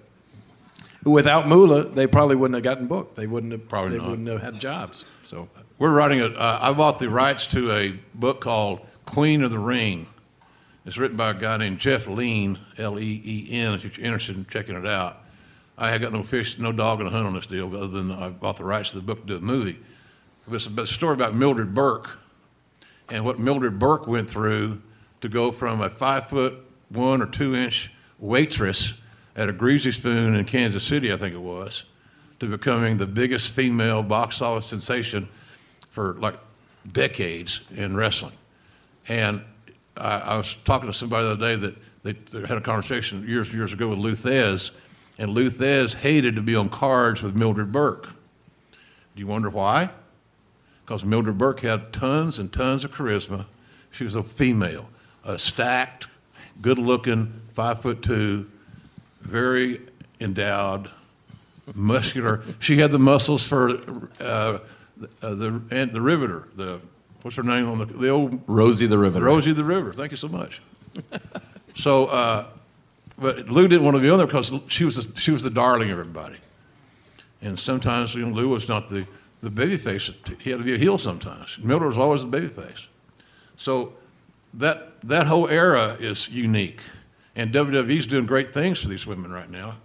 without Moolah, they probably wouldn't have gotten booked. They wouldn't have. Probably they not. wouldn't have had jobs. So We're writing a. Uh, I bought the rights to a book called Queen of the Ring. It's written by a guy named Jeff Leen, L E E N. If you're interested in checking it out, I had got no fish, no dog in the hunt on this deal, other than I bought the rights to the book to do a movie. It's a story about Mildred Burke and what Mildred Burke went through to go from a five foot one or two inch waitress at a Greasy Spoon in Kansas City, I think it was, to becoming the biggest female box office sensation for like decades in wrestling. And I, I was talking to somebody the other day that they, they had a conversation years and years ago with Lou Thesz, and Lou Thesz hated to be on cards with Mildred Burke. Do you wonder why? Because Mildred Burke had tons and tons of charisma. She was a female, a stacked, good-looking, five foot two, very endowed, muscular. She had the muscles for uh, uh, the and the Riveter. The what's her name on the the old Rosie the Riveter. Rosie the River. Thank you so much. so, uh, but Lou didn't want to be on there because she was the, she was the darling of everybody. And sometimes you know Lou was not the the baby face. He had to be a heel sometimes. Miller was always the baby face. So that that whole era is unique. And WWE's doing great things for these women right now.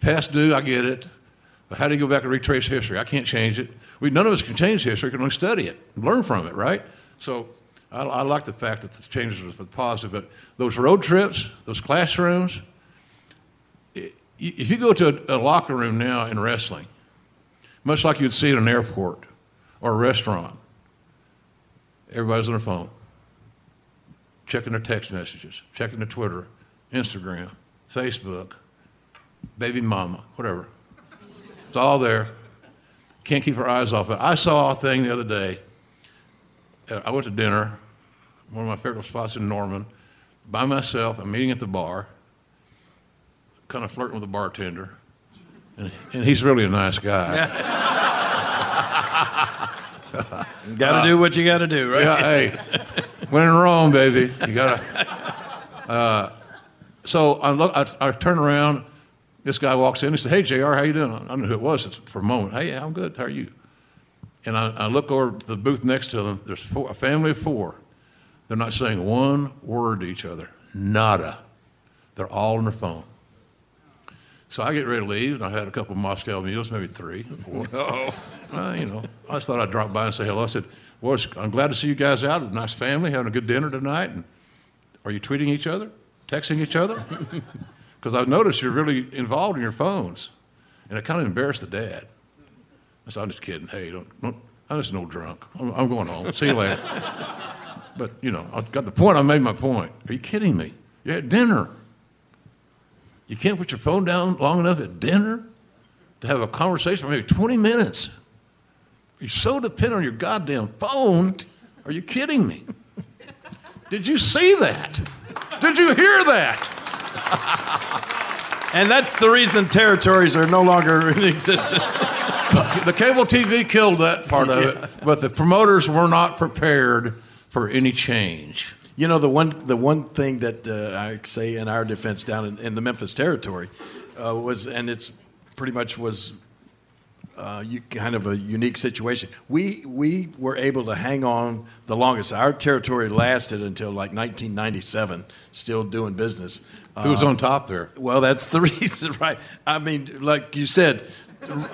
Past due, I get it. But how do you go back and retrace history? I can't change it. We, none of us can change history, we can only study it, learn from it, right? So I, I like the fact that the changes the positive. But those road trips, those classrooms, if you go to a, a locker room now in wrestling, much like you'd see at an airport or a restaurant, everybody's on their phone, checking their text messages, checking their Twitter, Instagram, Facebook, baby mama, whatever. It's all there. Can't keep our eyes off it. I saw a thing the other day. Uh, I went to dinner, one of my favorite spots in Norman, by myself. I'm eating at the bar, kind of flirting with the bartender. And, and he's really a nice guy. (laughs) got to do what you got to do, right? Yeah, hey, when in Rome, baby, you gotta. Uh, so I look, I, I turn around. This guy walks in. He said, "Hey, Jr., how you doing?" I don't know who it was for a moment. Hey, I'm good. How are you? And I, I look over to the booth next to them. There's four, a family of four. They're not saying one word to each other. Nada. They're all on their phone. So I get ready to leave, and I had a couple of Moscow mules, maybe three. (laughs) Oh. Well, you know, I just thought I'd drop by and say hello. I said, well, I'm glad to see you guys out. A nice family, having a good dinner tonight. And are you tweeting each other? Texting each other? (laughs) Because I've noticed you're really involved in your phones. And it kind of embarrassed the dad. I said, I'm just kidding. Hey, don't, don't, I'm just no drunk. I'm, I'm going home. See you later. (laughs) but, you know, I got the point. I made my point. Are you kidding me? You're at dinner. You can't put your phone down long enough at dinner to have a conversation for maybe 20 minutes. You're so dependent on your goddamn phone. Are you kidding me? (laughs) Did you see that? Did you hear that? (laughs) And that's the reason territories are no longer (laughs) in existence. The cable TV killed that part of it, but the promoters were not prepared for any change. You know, the one the one thing that uh, I say in our defense down in, in the Memphis territory uh, was, and it's pretty much was uh, you, kind of a unique situation. We we were able to hang on the longest. Our territory lasted until like 1997, still doing business. Who was Uh, on top there? Well, that's the (laughs) reason, right? I mean, like you said,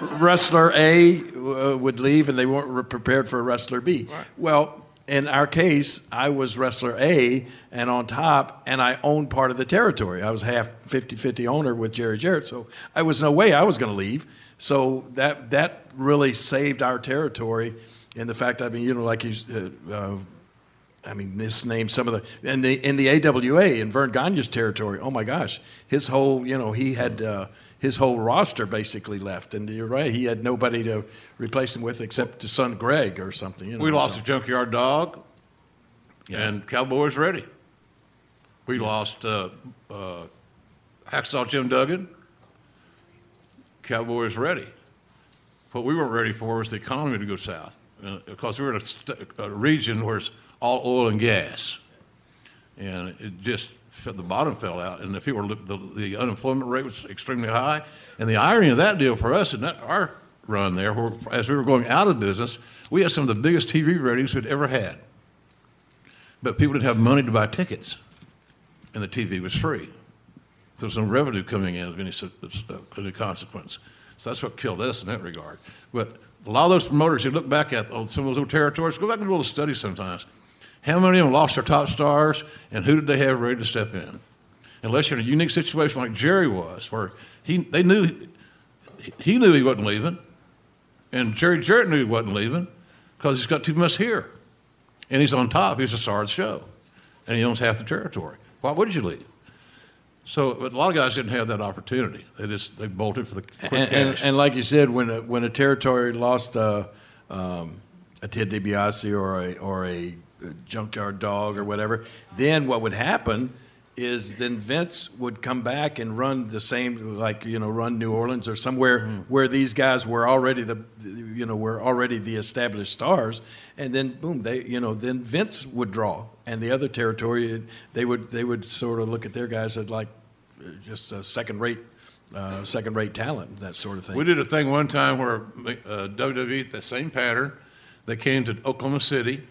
wrestler A uh, would leave and they weren't prepared for wrestler B. Well, in our case, I was wrestler A and on top, and I owned part of the territory. I was half 50 50 owner with Jerry Jarrett, so I was no way I was going to leave. So that, that really saved our territory. And the fact, I mean, you know, like you, uh, uh, I mean, this name some of the in the in the AWA in Verne Gagne's territory. Oh my gosh, his whole you know he had uh, his whole roster basically left, and you're right, he had nobody to replace him with except his son Greg or something. You know, We lost so. a junkyard dog, and Cowboys ready. We lost uh, uh, Hacksaw Jim Duggan. Cowboys ready. What we weren't ready for was the economy to go south, uh, because we were in a, st- a region where it's all oil and gas. and it just the bottom fell out, and the were, the, the unemployment rate was extremely high. And the irony of that deal for us, and that our run there, where, as we were going out of business, we had some of the biggest TV ratings we'd ever had. But people didn't have money to buy tickets, and the TV was free. So there's no revenue coming in of any, uh, any consequence. So that's what killed us in that regard. But a lot of those promoters, you look back at oh, some of those old territories, go back and do a little study sometimes. How many of them lost their top stars, and who did they have ready to step in? Unless you're in a unique situation like Jerry was, where he, they knew he knew he wasn't leaving, and Jerry Jarrett knew he wasn't leaving because he's got too much here, and he's on top. He's the star of the show, and he owns half the territory. Why would you leave? So, but a lot of guys didn't have that opportunity. They just they bolted for the quick And, and, cash. and like you said, when a, when a territory lost uh, um, a Ted DiBiase or a or a junkyard dog or whatever, then what would happen is then Vince would come back and run the same, like you know, run New Orleans or somewhere where these guys were already the, you know, were already the established stars, and then boom, they, you know, then Vince would draw, and the other territory, they would they would sort of look at their guys as like just a second rate. Uh, second-rate talent, that sort of thing. We did a thing one time where uh, WWE, the same pattern, they came to Oklahoma City,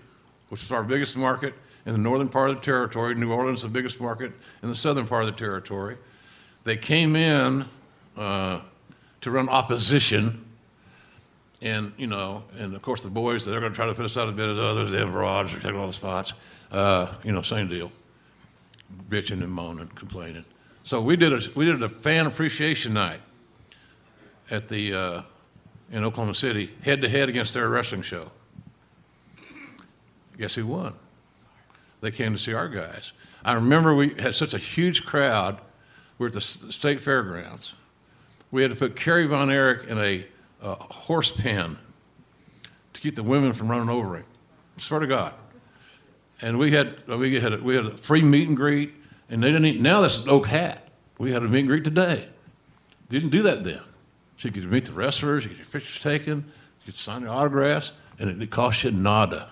which is our biggest market in the northern part of the territory. New Orleans, is the biggest market in the southern part of the territory. They came in uh, to run opposition, and you know, and of course the boys they're going to try to put us out of business. Others, the Everards are taking all the spots. Uh, you know, same deal, bitching and moaning, complaining. So we did a we did a fan appreciation night at the uh, in Oklahoma City, head to head against their wrestling show. Guess who won? They came to see our guys. I remember we had such a huge crowd. We were at the state fairgrounds. We had to put Kerry Von Erich in a uh, horse pen to keep the women from running over him. Swear to God. And we had uh, we had a, we had a free meet and greet, and they didn't. Even, now that's an oak hat. We had a meet and greet today. Didn't do that then. So you could meet the wrestlers, you get your pictures taken, you could sign their autographs, and it, it cost you nada.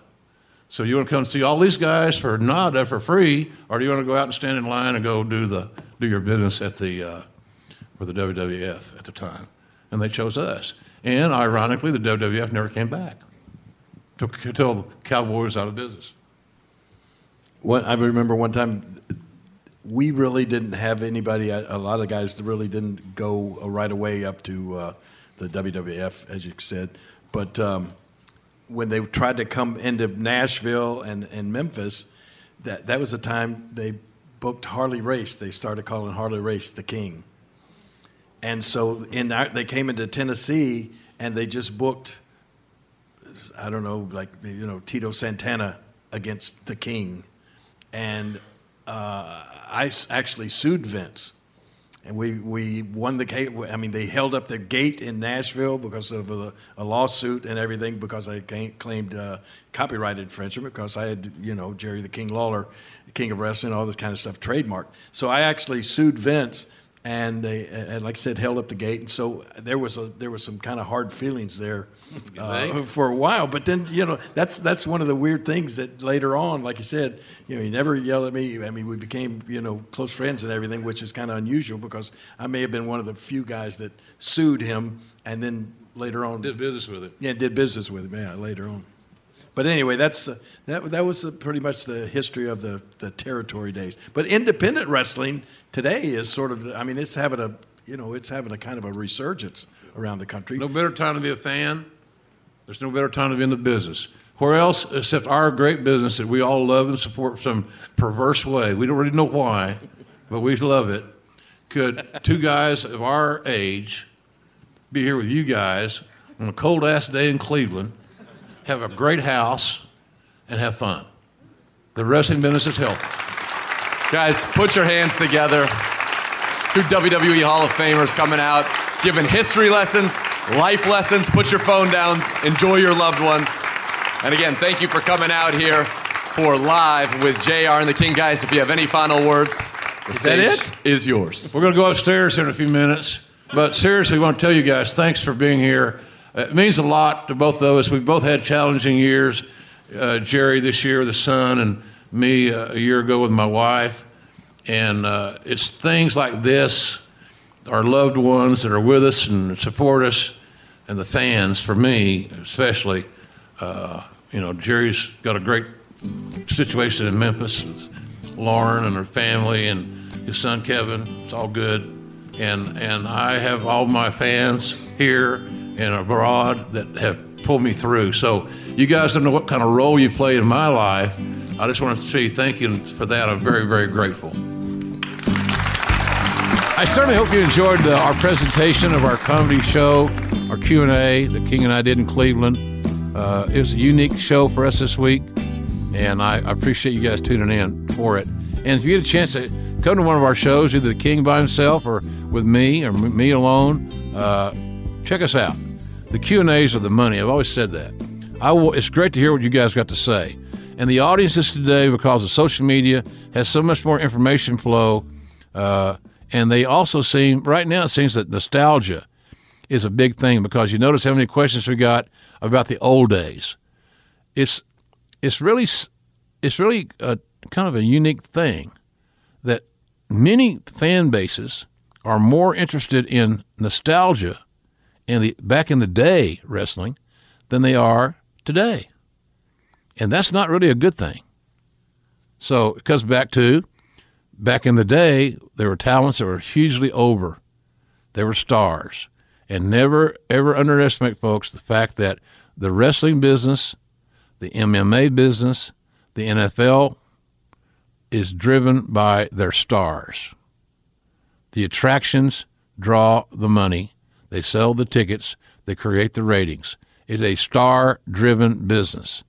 So you want to come see all these guys for nada for free, or do you want to go out and stand in line and go do the do your business at the uh, for the WWF at the time? And they chose us. And ironically, the WWF never came back Took- until the Cowboys out of business. One, I remember one time we really didn't have anybody. A lot of guys really didn't go right away up to uh, the WWF, as you said. But um, when they tried to come into Nashville and, and Memphis, that that was the time they booked Harley Race. They started calling Harley Race the King. And so in our, they came into Tennessee and they just booked, I don't know, like you know Tito Santana against the King, and uh, I actually sued Vince, and we we won the case. I mean, they held up the gate in Nashville because of a, a lawsuit and everything because I claimed uh, copyright infringement because I had you know Jerry the King Lawler, King of Wrestling, all this kind of stuff trademarked. So I actually sued Vince and they, and like I said, held up the gate. And so there was a there was some kind of hard feelings there uh, for a while. But then you know that's that's one of the weird things that later on, like you said, you know, he never yelled at me. I mean, we became you know close friends and everything, which is kind of unusual because I may have been one of the few guys that sued him and then later on Did business with him. yeah, did business with him. Yeah, later on. But anyway, that's uh, that. That was uh, pretty much the history of the the territory days. But independent wrestling today is sort of. I mean, it's having a you know it's having a kind of a resurgence around the country. No better time to be a fan. There's no better time to be in the business. Where else, except our great business that we all love and support some perverse way? We don't really know why, but we love it. Could two guys of our age be here with you guys on a cold ass day in Cleveland, have a great house, and have fun? The wrestling business is healthy. Guys, put your hands together. Two WWE Hall of Famers coming out, giving history lessons, life lessons. Put your phone down, enjoy your loved ones. And again, thank you for coming out here for Live with JR and the King. Guys, if you have any final words, the Is that it? is yours. We're going to go upstairs here in a few minutes. But seriously, I want to tell you guys, thanks for being here. It means a lot to both of us. We've both had challenging years. Uh, Jerry this year, the son, and me uh, a year ago with my wife, and uh, it's things like this, our loved ones that are with us and support us, and the fans. For me, especially, uh, you know, Jerry's got a great situation in Memphis. with Lauren and her family and his son Kevin. It's all good, and and I have all my fans here and abroad that have pulled me through. So you guys don't know what kind of role you play in my life. I just want to say thank you for that. I'm very very grateful. I certainly hope you enjoyed uh, our presentation of our comedy show, our Q and A that King and I did in Cleveland. Uh, it was a unique show for us this week, and I, I appreciate you guys tuning in for it. And if you get a chance to come to one of our shows, either the King by himself or with me or me alone, uh, check us out. The Q and A's are the money. I've always said that. I will, it's great to hear what you guys got to say. And the audiences today, because of social media, has so much more information flow. Uh, and they also seem, right now, it seems that nostalgia is a big thing because you notice how many questions we got about the old days. It's, it's really, it's really a, kind of a unique thing that many fan bases are more interested in nostalgia and the back in the day wrestling than they are today. And that's not really a good thing. So it comes back to back in the day, there were talents that were hugely over. They were stars. And never, ever underestimate, folks, the fact that the wrestling business, the MMA business, the NFL is driven by their stars. The attractions draw the money, they sell the tickets, they create the ratings. It's a star driven business.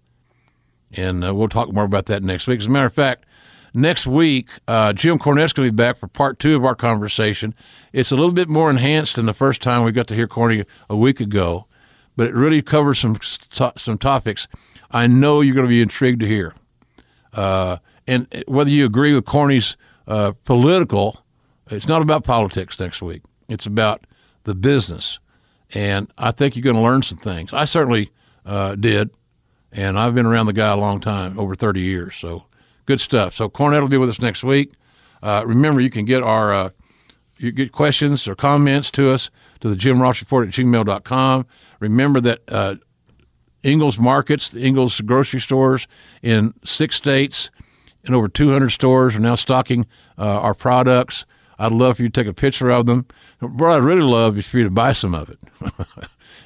And uh, we'll talk more about that next week. As a matter of fact, next week, uh, Jim Cornette's going to be back for part two of our conversation. It's a little bit more enhanced than the first time we got to hear Corny a week ago, but it really covers some some topics I know you're going to be intrigued to hear. Uh, and whether you agree with Corny's uh, political, it's not about politics next week. It's about the business, and I think you're going to learn some things. I certainly uh, did, and I've been around the guy a long time, over 30 years. So good stuff. So Cornette will be with us next week. Uh, remember, you can get our uh, you get questions or comments to us to the Jim Ross Report at gmail.com. Remember that uh, Ingles Markets, the Ingles grocery stores in six states and over 200 stores are now stocking uh, our products. I'd love for you to take a picture of them. What I'd really love for you to buy some of it. (laughs)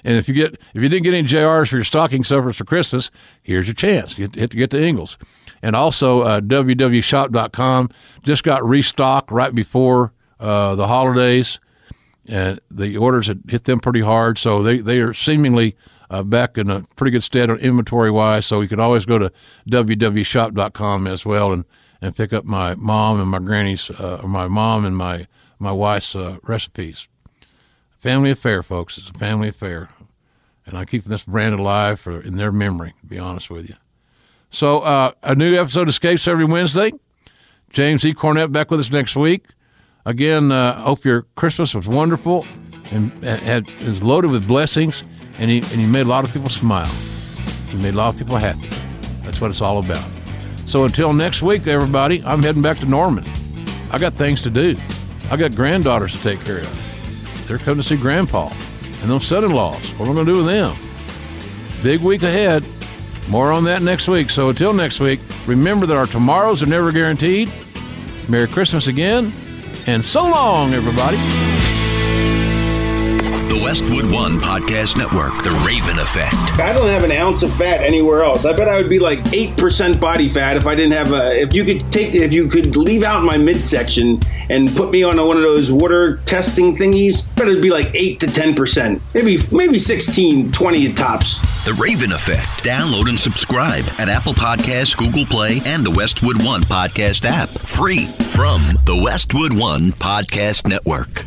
and if you get if you didn't get any JRs for your stocking stuffers for Christmas, here's your chance. You hit to get to Ingles. And also uh, www.shop.com just got restocked right before uh, the holidays, and the orders had hit them pretty hard. So they, they are seemingly uh, back in a pretty good stead on inventory wise. So you can always go to www.shop.com as well and, and pick up my mom and my granny's, uh, or my mom and my, my wife's uh, recipes. Family affair, folks. It's a family affair. And I keep this brand alive for, in their memory, to be honest with you. So uh, a new episode escapes every Wednesday. James E. Cornette back with us next week. Again, uh, hope your Christmas was wonderful and had, is loaded with blessings, and he, and he made a lot of people smile. He made a lot of people happy. That's what it's all about. So until next week, everybody, I'm heading back to Norman. I got things to do. I got granddaughters to take care of. They're coming to see Grandpa and those son-in-laws. What am I going to do with them? Big week ahead. More on that next week. So until next week, remember that our tomorrows are never guaranteed. Merry Christmas again, and so long, everybody. The Westwood One Podcast Network, The Raven Effect. I don't have an ounce of fat anywhere else. I bet I would be like eight percent body fat if I didn't have a. If you could take, if you could leave out my midsection and put me on a, one of those water testing thingies, I bet it'd be like eight to ten percent, maybe maybe 16, 20 at tops. The Raven Effect. Download and subscribe at Apple Podcasts, Google Play, and the Westwood One Podcast app. Free from the Westwood One Podcast Network.